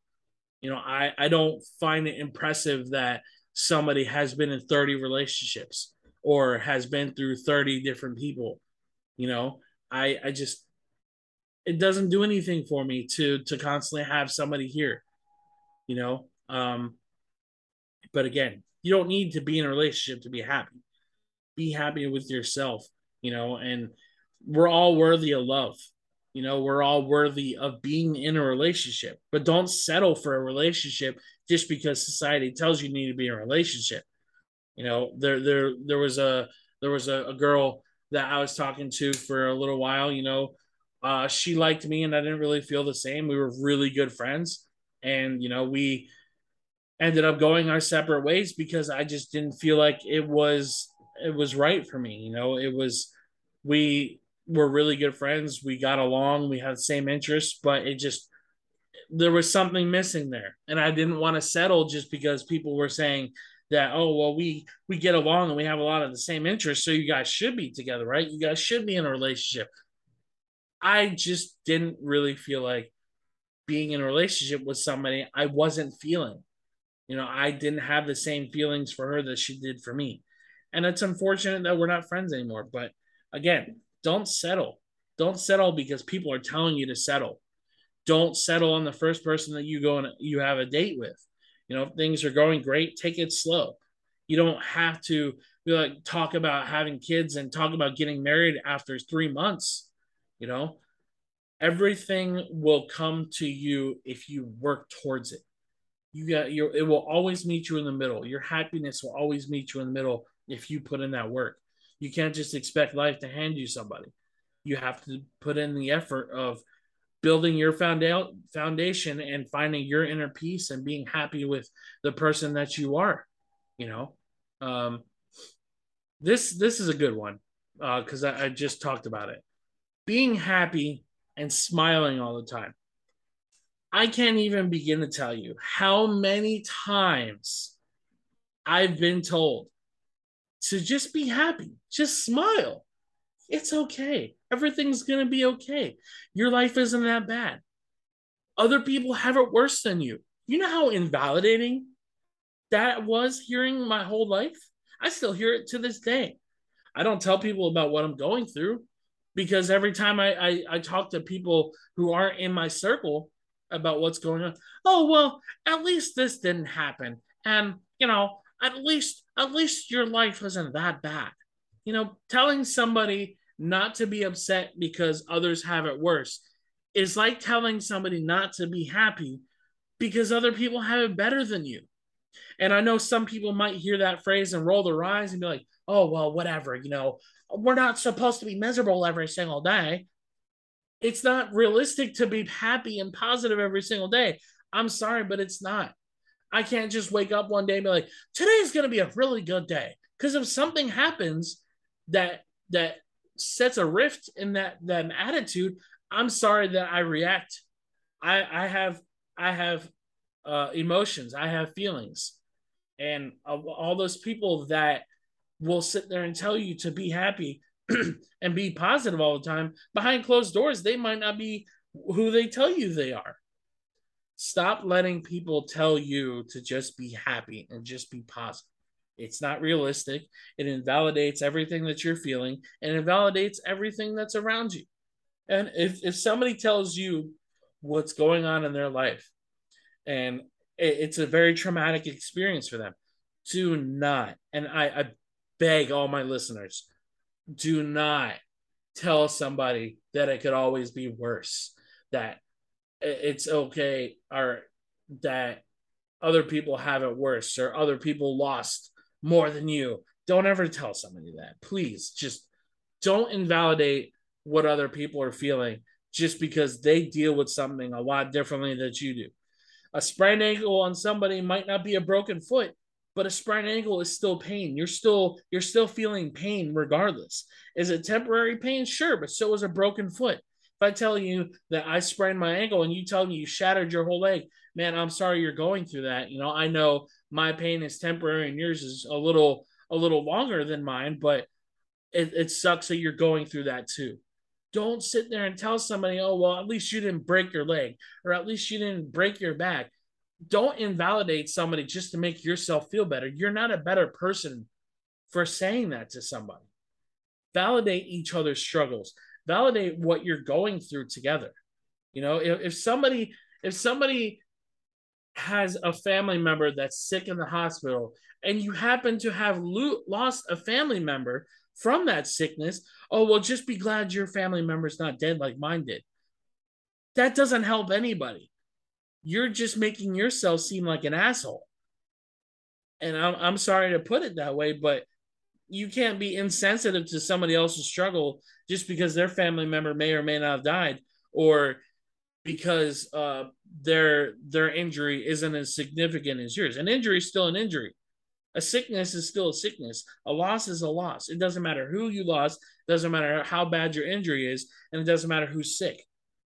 You know, I I don't find it impressive that somebody has been in 30 relationships or has been through 30 different people. You know, I I just it doesn't do anything for me to to constantly have somebody here. You know, um but again, you don't need to be in a relationship to be happy. Be happy with yourself, you know, and we're all worthy of love. You know, we're all worthy of being in a relationship, but don't settle for a relationship just because society tells you, you need to be in a relationship. You know, there there there was a there was a, a girl that I was talking to for a little while, you know, uh, she liked me and I didn't really feel the same. We were really good friends. And, you know, we ended up going our separate ways because I just didn't feel like it was it was right for me. You know, it was we we're really good friends. We got along. We had the same interests, but it just there was something missing there, and I didn't want to settle just because people were saying that oh well we we get along and we have a lot of the same interests, so you guys should be together, right? You guys should be in a relationship. I just didn't really feel like being in a relationship with somebody I wasn't feeling. You know, I didn't have the same feelings for her that she did for me. And it's unfortunate that we're not friends anymore. But again, don't settle. Don't settle because people are telling you to settle. Don't settle on the first person that you go and you have a date with. You know, if things are going great, take it slow. You don't have to be like talk about having kids and talk about getting married after three months. You know, everything will come to you if you work towards it. You got your it will always meet you in the middle. Your happiness will always meet you in the middle if you put in that work. You can't just expect life to hand you somebody. You have to put in the effort of building your foundation and finding your inner peace and being happy with the person that you are. You know, um, this this is a good one because uh, I, I just talked about it. Being happy and smiling all the time. I can't even begin to tell you how many times I've been told to just be happy, just smile. It's okay. Everything's going to be okay. Your life isn't that bad. Other people have it worse than you. You know how invalidating that was hearing my whole life? I still hear it to this day. I don't tell people about what I'm going through because every time I, I, I talk to people who aren't in my circle about what's going on, oh, well, at least this didn't happen. And, you know, at least at least your life isn't that bad. You know, telling somebody not to be upset because others have it worse is like telling somebody not to be happy because other people have it better than you. And I know some people might hear that phrase and roll their eyes and be like, oh, well, whatever, you know, we're not supposed to be miserable every single day. It's not realistic to be happy and positive every single day. I'm sorry, but it's not. I can't just wake up one day and be like, today's going to be a really good day. Because if something happens that that sets a rift in that that attitude, I'm sorry that I react. I I have I have uh, emotions. I have feelings, and all those people that will sit there and tell you to be happy and be positive all the time behind closed doors, they might not be who they tell you they are. Stop letting people tell you to just be happy and just be positive. It's not realistic. It invalidates everything that you're feeling and invalidates everything that's around you. And if, if somebody tells you what's going on in their life and it, it's a very traumatic experience for them, do not, and I, I beg all my listeners, do not tell somebody that it could always be worse, that it's okay, or that other people have it worse, or other people lost more than you. Don't ever tell somebody that. Please just don't invalidate what other people are feeling just because they deal with something a lot differently than you do. A sprained ankle on somebody might not be a broken foot, but a sprained ankle is still pain. You're still you're still feeling pain regardless. Is it temporary pain? Sure, but so is a broken foot. If I tell you that I sprained my ankle and you tell me you shattered your whole leg, man, I'm sorry you're going through that. You know, I know my pain is temporary and yours is a little a little longer than mine, but it, it sucks that you're going through that too. Don't sit there and tell somebody, oh, well, at least you didn't break your leg or at least you didn't break your back. Don't invalidate somebody just to make yourself feel better. You're not a better person for saying that to somebody. Validate each other's struggles, validate what you're going through together. You know, if, if somebody, if somebody has a family member that's sick in the hospital and you happen to have lo- lost a family member from that sickness, oh, well, just be glad your family member's not dead like mine did. That doesn't help anybody. You're just making yourself seem like an asshole. And I'm, I'm sorry to put it that way, but you can't be insensitive to somebody else's struggle just because their family member may or may not have died or because uh, their their injury isn't as significant as yours. An injury is still an injury. A sickness is still a sickness. A loss is a loss. It doesn't matter who you lost, doesn't matter how bad your injury is, and it doesn't matter who's sick.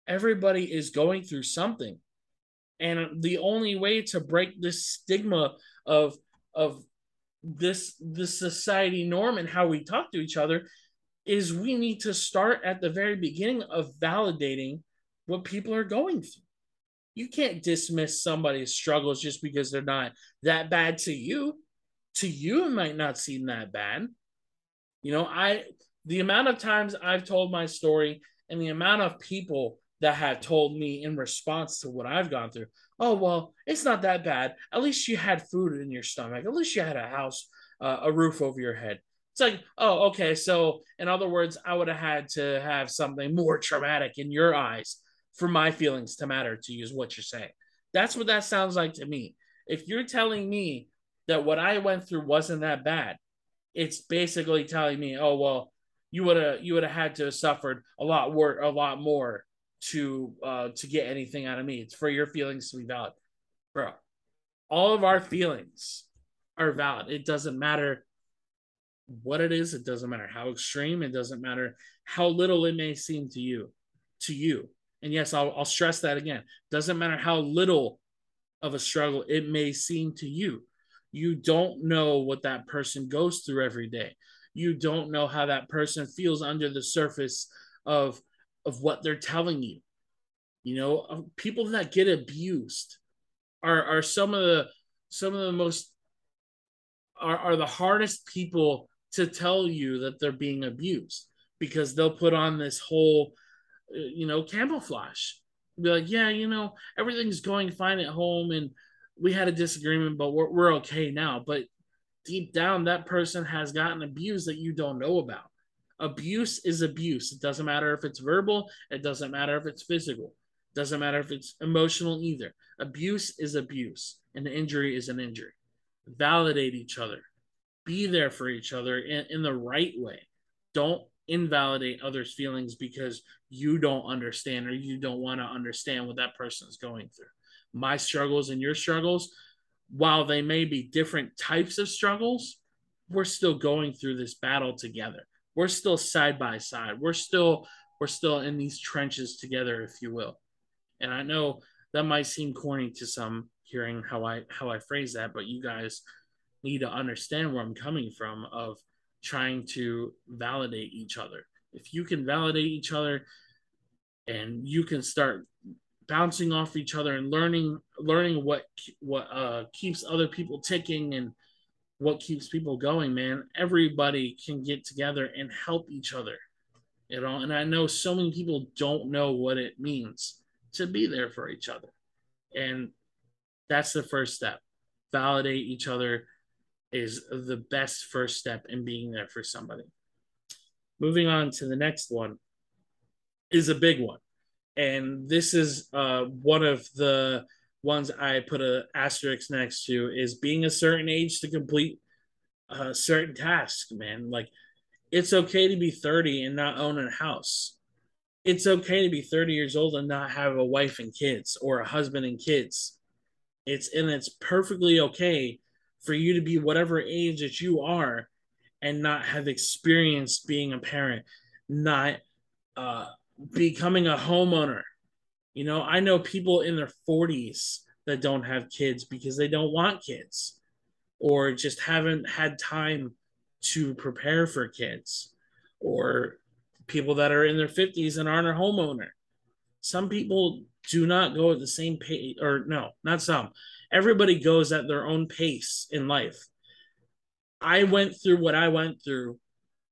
Everybody is going through something. And the only way to break this stigma of of this this society norm and how we talk to each other is we need to start at the very beginning of validating what people are going through. You can't dismiss somebody's struggles just because they're not that bad to you to you it might not seem that bad you know i the amount of times i've told my story and the amount of people that have told me in response to what i've gone through oh well it's not that bad. At least you had food in your stomach. At least you had a house uh, a roof over your head. It's like oh okay so in other words i would have had to have something more traumatic in your eyes for my feelings to matter to you is what you're saying. That's what that sounds like to me. If you're telling me that what I went through wasn't that bad. It's basically telling me, oh well, you would have you would have had to have suffered a lot more a lot more to uh to get anything out of me. It's for your feelings to be valid. Bro, all of our feelings are valid. It doesn't matter what it is, it doesn't matter how extreme, it doesn't matter how little it may seem to you, to you. And yes, I'll, I'll stress that again. Doesn't matter how little of a struggle it may seem to you you don't know what that person goes through every day you don't know how that person feels under the surface of of what they're telling you you know people that get abused are are some of the some of the most are, are the hardest people to tell you that they're being abused because they'll put on this whole uh, you know camouflage be like yeah you know everything's going fine at home and we had a disagreement, but we're, we're okay now. But deep down, that person has gotten abused that you don't know about. Abuse is abuse. It doesn't matter if it's verbal, it doesn't matter if it's physical, it doesn't matter if it's emotional either. Abuse is abuse, and an injury is an injury. Validate each other, be there for each other in, in the right way. Don't invalidate others' feelings because you don't understand or you don't want to understand what that person is going through my struggles and your struggles, while they may be different types of struggles, we're still going through this battle together. We're still side by side. We're still we're still in these trenches together, if you will. And I know that might seem corny to some hearing how I how I phrase that, but you guys need to understand where I'm coming from of trying to validate each other. If you can validate each other and you can start bouncing off each other and learning learning what what uh, keeps other people ticking and what keeps people going man. Everybody can get together and help each other you know? And i know so many people don't know what it means to be there for each other. And that's the first step. Validate each other is the best first step in being there for somebody. Moving on to the next one is a big one. And this is uh, one of the ones I put a asterisk next to is being a certain age to complete a certain task, man. Like it's okay to be 30 and not own a house. It's okay to be 30 years old and not have a wife and kids or a husband and kids. It's and it's perfectly okay for you to be whatever age that you are and not have experienced being a parent, not uh becoming a homeowner. You know, I know people in their 40s that don't have kids because they don't want kids or just haven't had time to prepare for kids or people that are in their 50s and aren't a homeowner. Some people do not go at the same pace, or no, not some. Everybody goes at their own pace in life. I went through what I went through,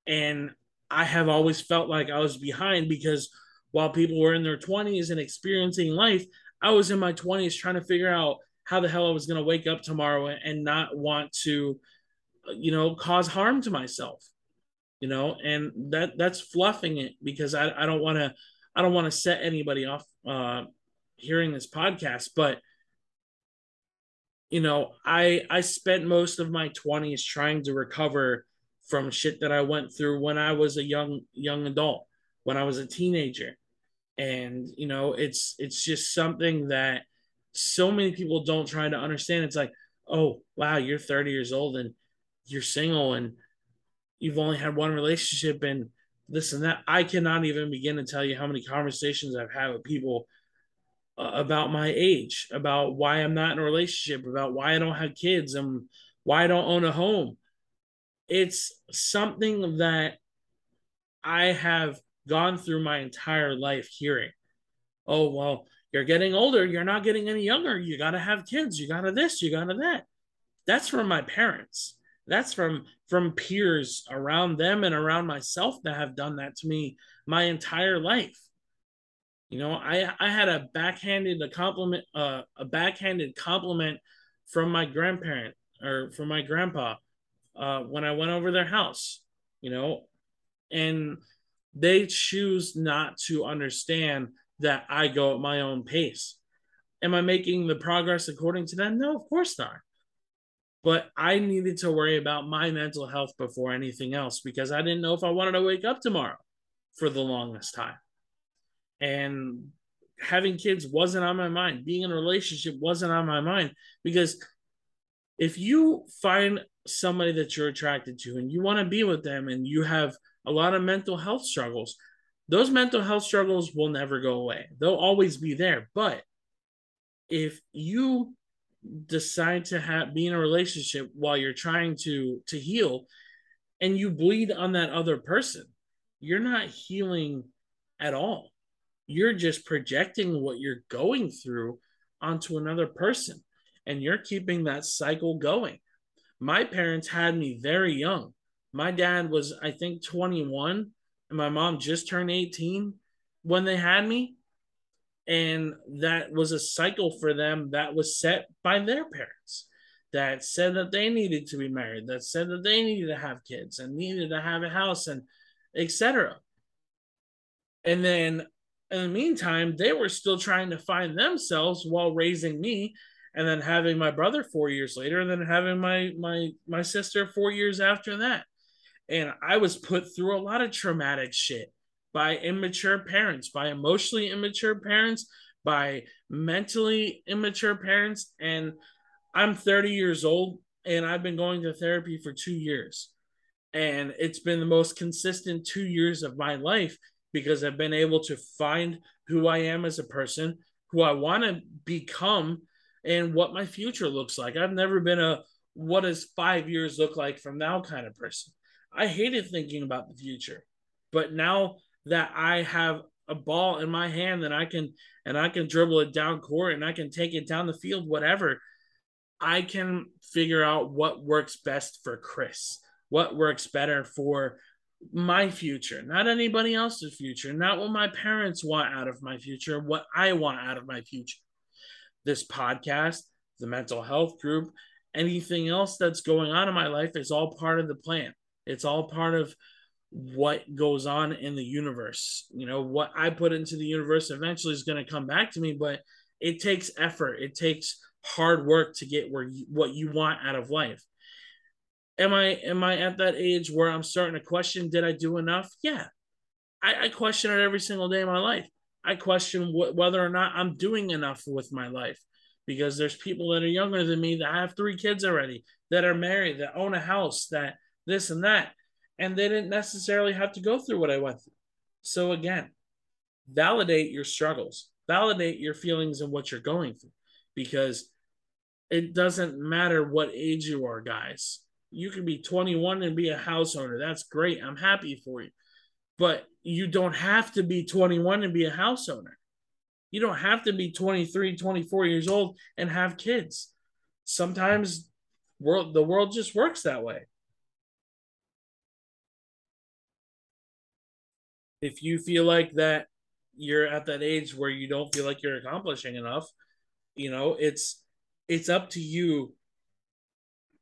and I have always felt like I was behind because while people were in their 20s and experiencing life, I was in my 20s trying to figure out how the hell I was going to wake up tomorrow and not want to, you know, cause harm to myself, you know, and that that's fluffing it because I, I don't want to, I don't want to set anybody off uh, hearing this podcast, but you know, I I spent most of my 20s trying to recover from shit that I went through when I was a young young adult, when I was a teenager. And you know, it's it's just something that so many people don't try to understand. It's like, "Oh, wow, you're 30 years old and you're single and you've only had one relationship and this and that." I cannot even begin to tell you how many conversations I've had with people uh, about my age, about why I'm not in a relationship, about why I don't have kids and why I don't own a home it's something that I have gone through my entire life hearing. Oh, well, you're getting older. You're not getting any younger. You got to have kids. You got to this, you got to that. That's from my parents. That's from from peers around them and around myself that have done that to me my entire life. You know, I I had a backhanded a compliment uh, a backhanded compliment from my grandparent or from my grandpa uh, when I went over their house, you know, and they choose not to understand that I go at my own pace. Am I making the progress according to them? No, of course not. But I needed to worry about my mental health before anything else because I didn't know if I wanted to wake up tomorrow for the longest time. And having kids wasn't on my mind. Being in a relationship wasn't on my mind because if you find somebody that you're attracted to and you want to be with them and you have a lot of mental health struggles, those mental health struggles will never go away. They'll always be there. But if you decide to have be in a relationship while you're trying to to heal and you bleed on that other person, you're not healing at all. You're just projecting what you're going through onto another person and you're keeping that cycle going. My parents had me very young. My dad was, I think, 21, and my mom just turned 18 when they had me. And that was a cycle for them that was set by their parents that said that they needed to be married, that said that they needed to have kids and needed to have a house and etc. And then in the meantime, they were still trying to find themselves while raising me and then having my brother four years later, and then having my my my sister four years after that. And I was put through a lot of traumatic shit by immature parents, by emotionally immature parents, by mentally immature parents. And I'm 30 years old and I've been going to therapy for two years. And it's been the most consistent two years of my life because I've been able to find who I am as a person, who I want to become, and what my future looks like. I've never been a what does five years look like from now kind of person. I hated thinking about the future. But now that I have a ball in my hand that I can and I can dribble it down court and I can take it down the field, whatever, I can figure out what works best for Chris, what works better for my future, not anybody else's future, not what my parents want out of my future, what I want out of my future. This podcast, the mental health group, anything else that's going on in my life is all part of the plan. It's all part of what goes on in the universe. You know, what I put into the universe eventually is going to come back to me, but it takes effort. It takes hard work to get where you, what you want out of life. Am I am I at that age where I'm starting to question did I do enough? Yeah. I, I question it every single day of my life. I question wh- whether or not I'm doing enough with my life because there's people that are younger than me that have three kids already, that are married, that own a house, that this and that and they didn't necessarily have to go through what I went through. So again, validate your struggles, validate your feelings and what you're going through because it doesn't matter what age you are, guys. You can be 21 and be a house owner. That's great. I'm happy for you. But you don't have to be 21 and be a house owner. You don't have to be 23, 24 years old and have kids. Sometimes world the world just works that way. If you feel like that you're at that age where you don't feel like you're accomplishing enough, you know, it's it's up to you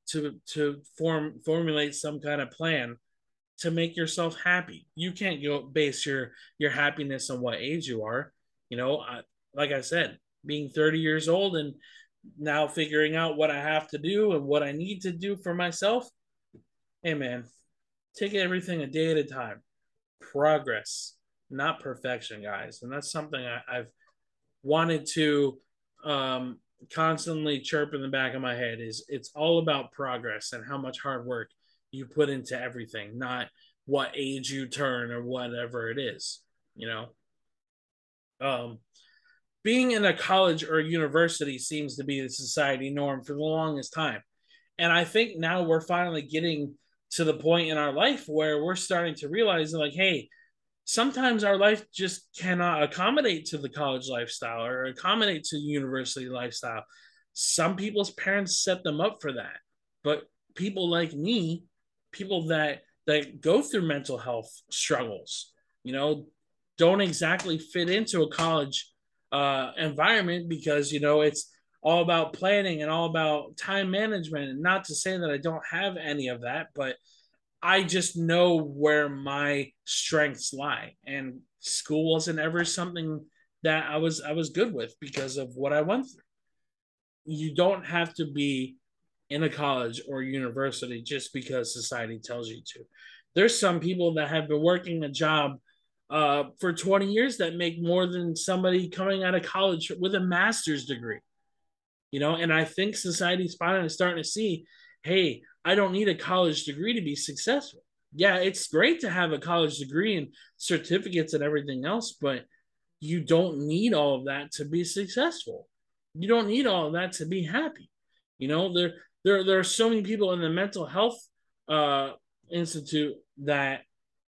to to form formulate some kind of plan to make yourself happy. You can't go base your your happiness on what age you are. You know, I, like I said, being 30 years old and now figuring out what I have to do and what I need to do for myself. Hey man, take everything a day at a time progress, not perfection, guys. And that's something I, have wanted to um, constantly chirp in the back of my head is it's all about progress and how much hard work you put into everything, not what age you turn or whatever it is, you know. Um, being in a college or university seems to be the society norm for the longest time. And I think now we're finally getting to the point in our life where we're starting to realize like hey sometimes our life just cannot accommodate to the college lifestyle or accommodate to the university lifestyle. Some people's parents set them up for that. But people like me people that that go through mental health struggles you know don't exactly fit into a college uh, environment because you know it's all about planning and all about time management. And not to say that I don't have any of that, but I just know where my strengths lie. And school wasn't ever something that I was I was good with because of what I went through. You don't have to be in a college or university just because society tells you to. There's some people that have been working a job uh, for 20 years that make more than somebody coming out of college with a master's degree you know? And i think society's finally starting to see hey i don't need a college degree to be successful. Yeah it's great to have a college degree and certificates and everything else but you don't need all of that to be successful. You don't need all of that to be happy. You know there there, there are so many people in the mental health uh, institute that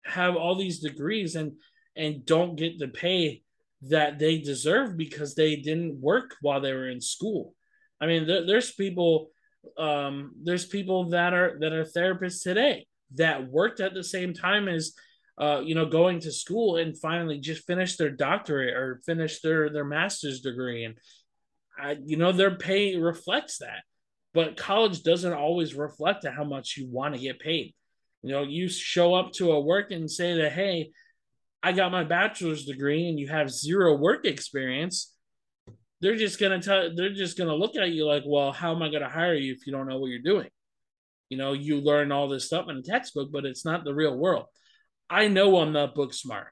have all these degrees and and don't get the pay that they deserve because they didn't work while they were in school I mean, there, there's people, um, there's people that are that are therapists today that worked at the same time as, uh, you know, going to school and finally just finished their doctorate or finished their their master's degree, and I, you know, their pay reflects that. But college doesn't always reflect how much you want to get paid. You know, you show up to a work and say that, hey, I got my bachelor's degree, and you have zero work experience they're just gonna tell they're just gonna look at you like, well, how am I gonna hire you if you don't know what you're doing? You know, you learn all this stuff in a textbook, but it's not the real world. I know I'm not book smart.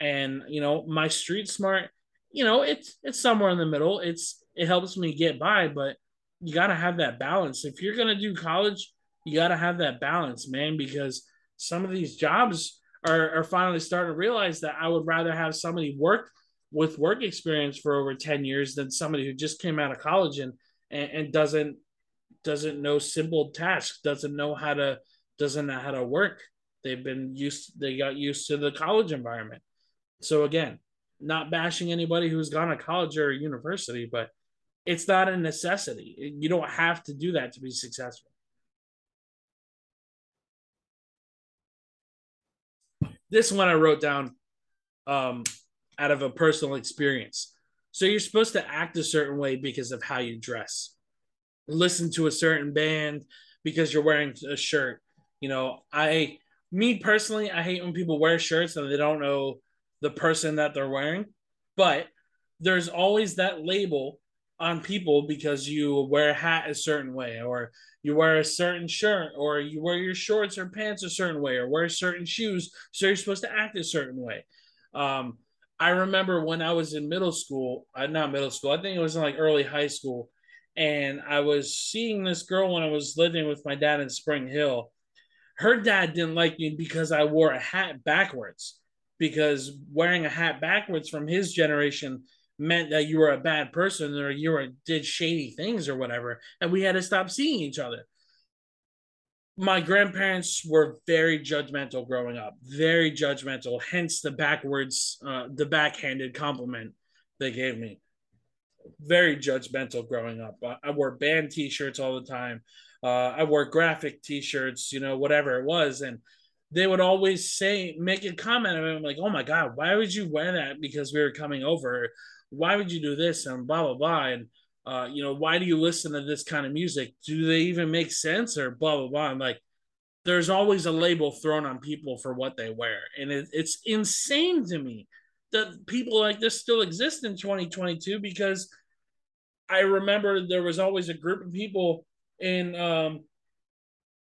And you know, my street smart, you know, it's it's somewhere in the middle. It's it helps me get by, but you gotta have that balance. If you're gonna do college, You got to have that balance, man, because some of these jobs are, are finally starting to realize that I would rather have somebody work with work experience for over 10 years than somebody who just came out of college and, and, and doesn't doesn't know simple tasks, doesn't know how to doesn't know how to work. They've been used they got used to the college environment. So again, not bashing anybody who's gone to college or university, but it's not a necessity. You don't have to do that to be successful. This one I wrote down um, out of a personal experience. So you're supposed to act a certain way because of how you dress. Listen to a certain band because you're wearing a shirt. You know, I me personally, I hate when people wear shirts and they don't know the person that they're wearing. But there's always that label on people because you wear a hat a certain way or you wear a certain shirt or you wear your shorts or pants a certain way or wear certain shoes so you're supposed to act a certain way um, i remember when i was in middle school uh, not middle school i think it was in like early high school and i was seeing this girl when i was living with my dad in spring hill. Her dad didn't like me because i wore a hat backwards because wearing a hat backwards from his generation meant that you were a bad person or you were did shady things or whatever and we had to stop seeing each other my grandparents were very judgmental growing up very judgmental hence the backwards uh, the backhanded compliment they gave me. Very judgmental growing up. I, wore band t-shirts all the time. Uh, i wore graphic t-shirts you know whatever it was and they would always say make a comment I'm like, oh my God, why would you wear that because we were coming over? why would you do this and blah blah blah? And uh, you know why do you listen to this kind of music? Do they even make sense or blah blah blah? I'm like there's always a label thrown on people for what they wear. And it, it's insane to me that people like this still exist in 2022 because i remember there was always a group of people in um,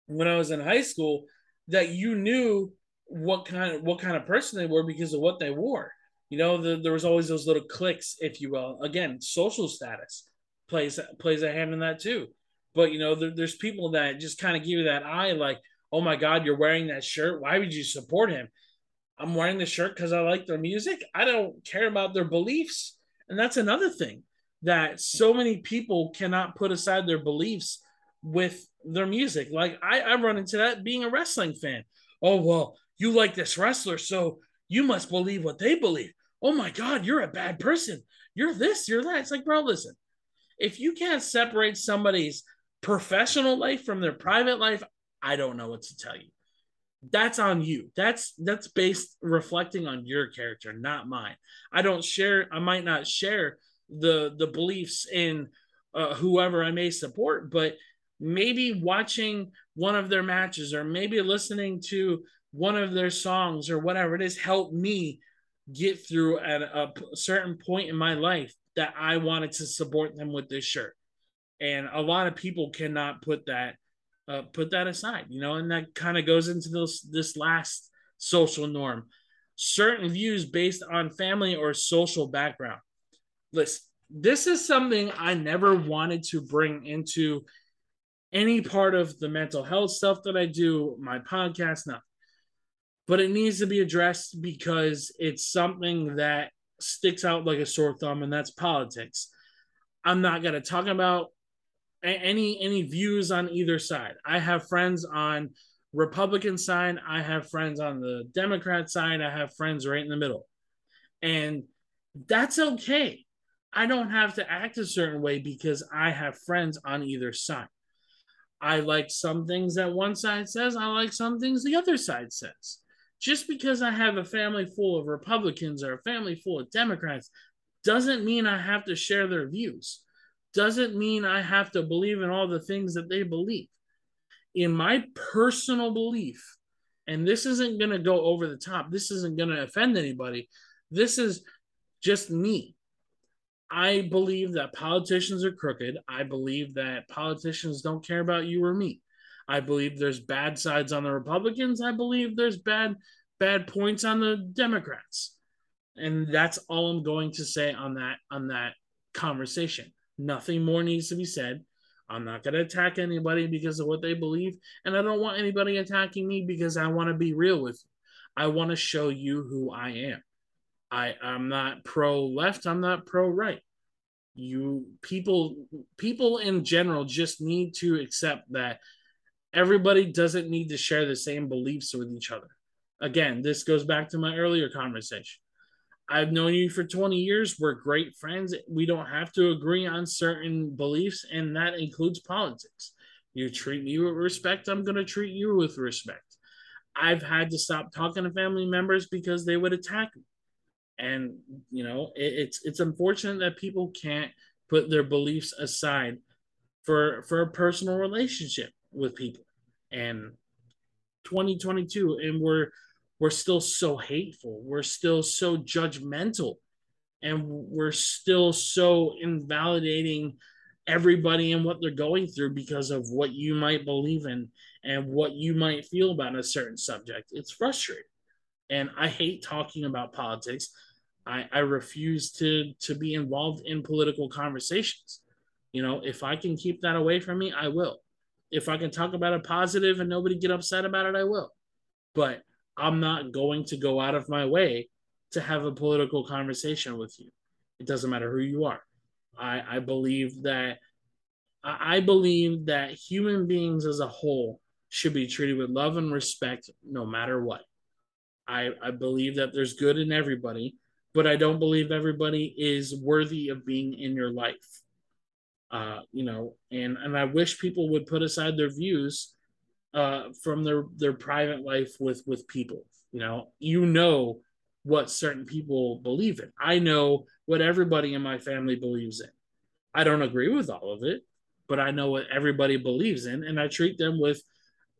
when i was in high school that you knew what kind of what kind of person they were because of what they wore. You know, the, there was always those little clicks, if you will. Again, social status plays plays a hand in that too. But you know, there, there's people that just kind of give you that eye, like, "Oh my God, you're wearing that shirt. Why would you support him?" I'm wearing the shirt because I like their music. I don't care about their beliefs, and that's another thing that so many people cannot put aside their beliefs with their music. Like I, I run into that being a wrestling fan. Oh well, you like this wrestler, so you must believe what they believe oh my God, you're a bad person. You're this, you're that. It's like, bro, listen, if you can't separate somebody's professional life from their private life, I don't know what to tell you. That's on you. That's that's based reflecting on your character, not mine. I don't share. I might not share the the beliefs in uh, whoever I may support, but maybe watching one of their matches or maybe listening to one of their songs or whatever it is helped me get through at a, certain point in my life that I wanted to support them with this shirt. And a lot of people cannot put that uh, put that aside, you know, and that kind of goes into this this last social norm. Certain views based on family or social background. Listen, this is something I never wanted to bring into any part of the mental health stuff that I do, my podcast, nothing but it needs to be addressed because it's something that sticks out like a sore thumb, and that's politics. I'm not going to talk about any any views on either side. I have friends on Republican side, I have friends on the Democrat side, I have friends right in the middle. And that's okay. I don't have to act a certain way because I have friends on either side. I like some things that one side says, I like some things the other side says just because I have a family full of Republicans or a family full of Democrats doesn't mean I have to share their views. Doesn't mean I have to believe in all the things that they believe. In my personal belief, and this isn't going to go over the top, this isn't going to offend anybody. This is just me. I believe that politicians are crooked. I believe that politicians don't care about you or me. I believe there's bad sides on the Republicans. I believe there's bad bad points on the Democrats. And that's all I'm going to say on that on that conversation. Nothing more needs to be said. I'm not going to attack anybody because of what they believe. And I don't want anybody attacking me because I want to be real with you. I want to show you who I am. I, I'm not pro left, I'm not pro right. You people people in general just need to accept that everybody doesn't need to share the same beliefs with each other. Again, this goes back to my earlier conversation. I've known you for 20 years. We're great friends. We don't have to agree on certain beliefs, and that includes politics. You treat me with respect, I'm going to treat you with respect. I've had to stop talking to family members because they would attack me. And, you know, it, it's it's unfortunate that people can't put their beliefs aside for for a personal relationship with people. And 2022 and we're we're still so hateful. We're still so judgmental. And we're still so invalidating everybody and what they're going through because of what you might believe in and what you might feel about a certain subject. It's frustrating. And I hate talking about politics. I, I refuse to to be involved in political conversations. You know, if I can keep that away from me, I will. If I can talk about a positive and nobody get upset about it, I will. But I'm not going to go out of my way to have a political conversation with you. It doesn't matter who you are. I, I believe that I believe that human beings as a whole should be treated with love and respect no matter what. I, I believe that there's good in everybody, but I don't believe everybody is worthy of being in your life. Uh, you know, and and I wish people would put aside their views uh, from their their private life with with people. You know, you know what certain people believe in. I know what everybody in my family believes in. I don't agree with all of it, but I know what everybody believes in, and I treat them with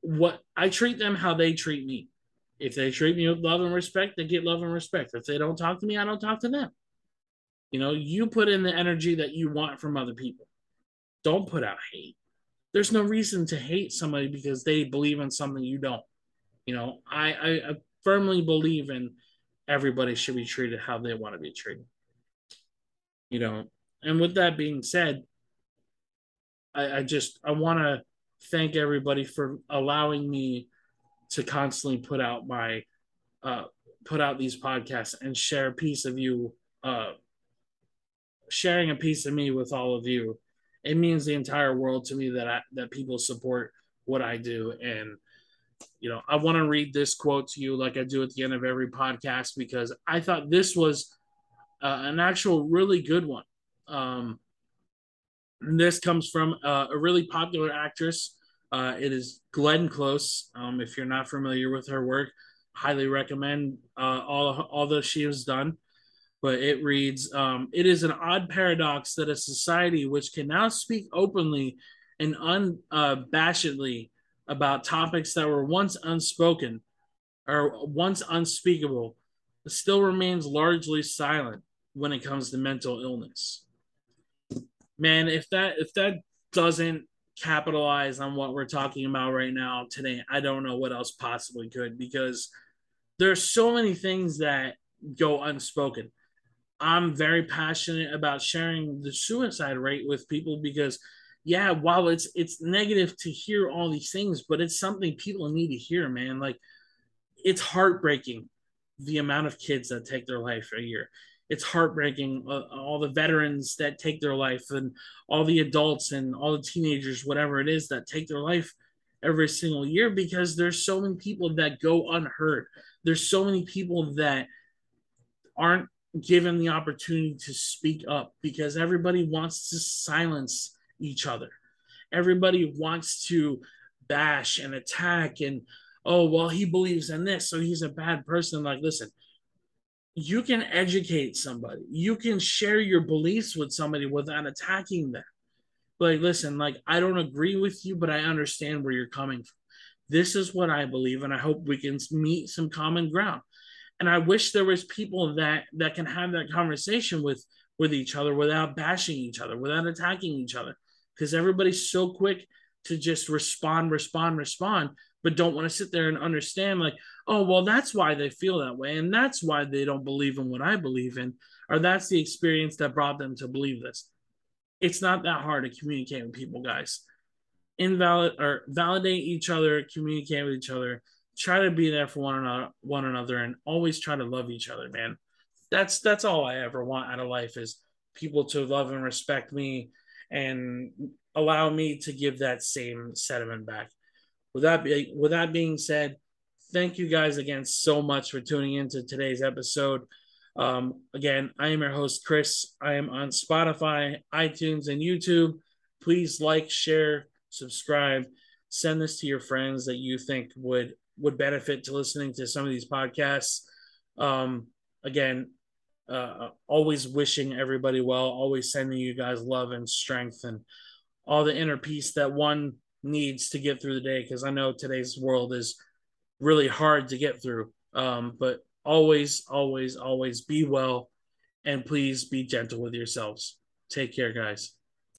what I treat them how they treat me. If they treat me with love and respect, they get love and respect. If they don't talk to me, I don't talk to them. You know, you put in the energy that you want from other people. Don't put out hate there's no reason to hate somebody because they believe in something you don't. You know, I, I, I firmly believe in everybody should be treated how they want to be treated. You know, and with that being said, I, I just I want to thank everybody for allowing me to constantly put out my uh, put out these podcasts and share a piece of you uh, sharing a piece of me with all of you it means the entire world to me that I, that people support what I do. And you know, I want to read this quote to you like I do at the end of every podcast because I thought this was uh, an actual really good one. Um, this comes from uh, a really popular actress. Uh, it is Glenn Close. Um, if you're not familiar with her work, highly recommend uh, all all that she has done but it reads um, It is an odd paradox that a society which can now speak openly and unabashedly about topics that were once unspoken or once unspeakable still remains largely silent when it comes to mental illness. Man, if that if that doesn't capitalize on what we're talking about right now today, I don't know what else possibly could because there's so many things that go unspoken. I'm very passionate about sharing the suicide rate with people because yeah, while it's it's negative to hear all these things, but it's something people need to hear, man. Like it's heartbreaking the amount of kids that take their life a year. It's heartbreaking uh, all the veterans that take their life and all the adults and all the teenagers, whatever it is, that take their life every single year because there's so many people that go unheard. There's so many people that aren't given the opportunity to speak up because everybody wants to silence each other. Everybody wants to bash and attack and oh well he believes in this so he's a bad person. Like listen you can educate somebody. You can share your beliefs with somebody without attacking them. Like listen like i don't agree with you but i understand where you're coming from. This is what i believe and i hope we can meet some common ground and I wish there was people that that can have that conversation with with each other without bashing each other, without attacking each other, because everybody's so quick to just respond, respond, respond, but don't want to sit there and understand like, oh, well, that's why they feel that way, and that's why they don't believe in what I believe in, or that's the experience that brought them to believe this. it's not that hard to communicate with people, guys. Invalid or validate each other, communicate with each other, try to be there for one another, one another, and always try to love each other, man. That's that's all I ever want out of life is people to love and respect me and allow me to give that same sentiment back. With that, be, with that being said, thank you guys again so much for tuning into today's episode. Um, again, I am your host, Chris. I am on Spotify, iTunes, and YouTube. Please like, share, subscribe, send this to your friends that you think would would benefit to listening to some of these podcasts. Um, again, uh, always wishing everybody well, always sending you guys love and strength and all the inner peace that one needs to get through the day. Because I know today's world is really hard to get through. Um, but always, always, always be well and please be gentle with yourselves. Take care, guys.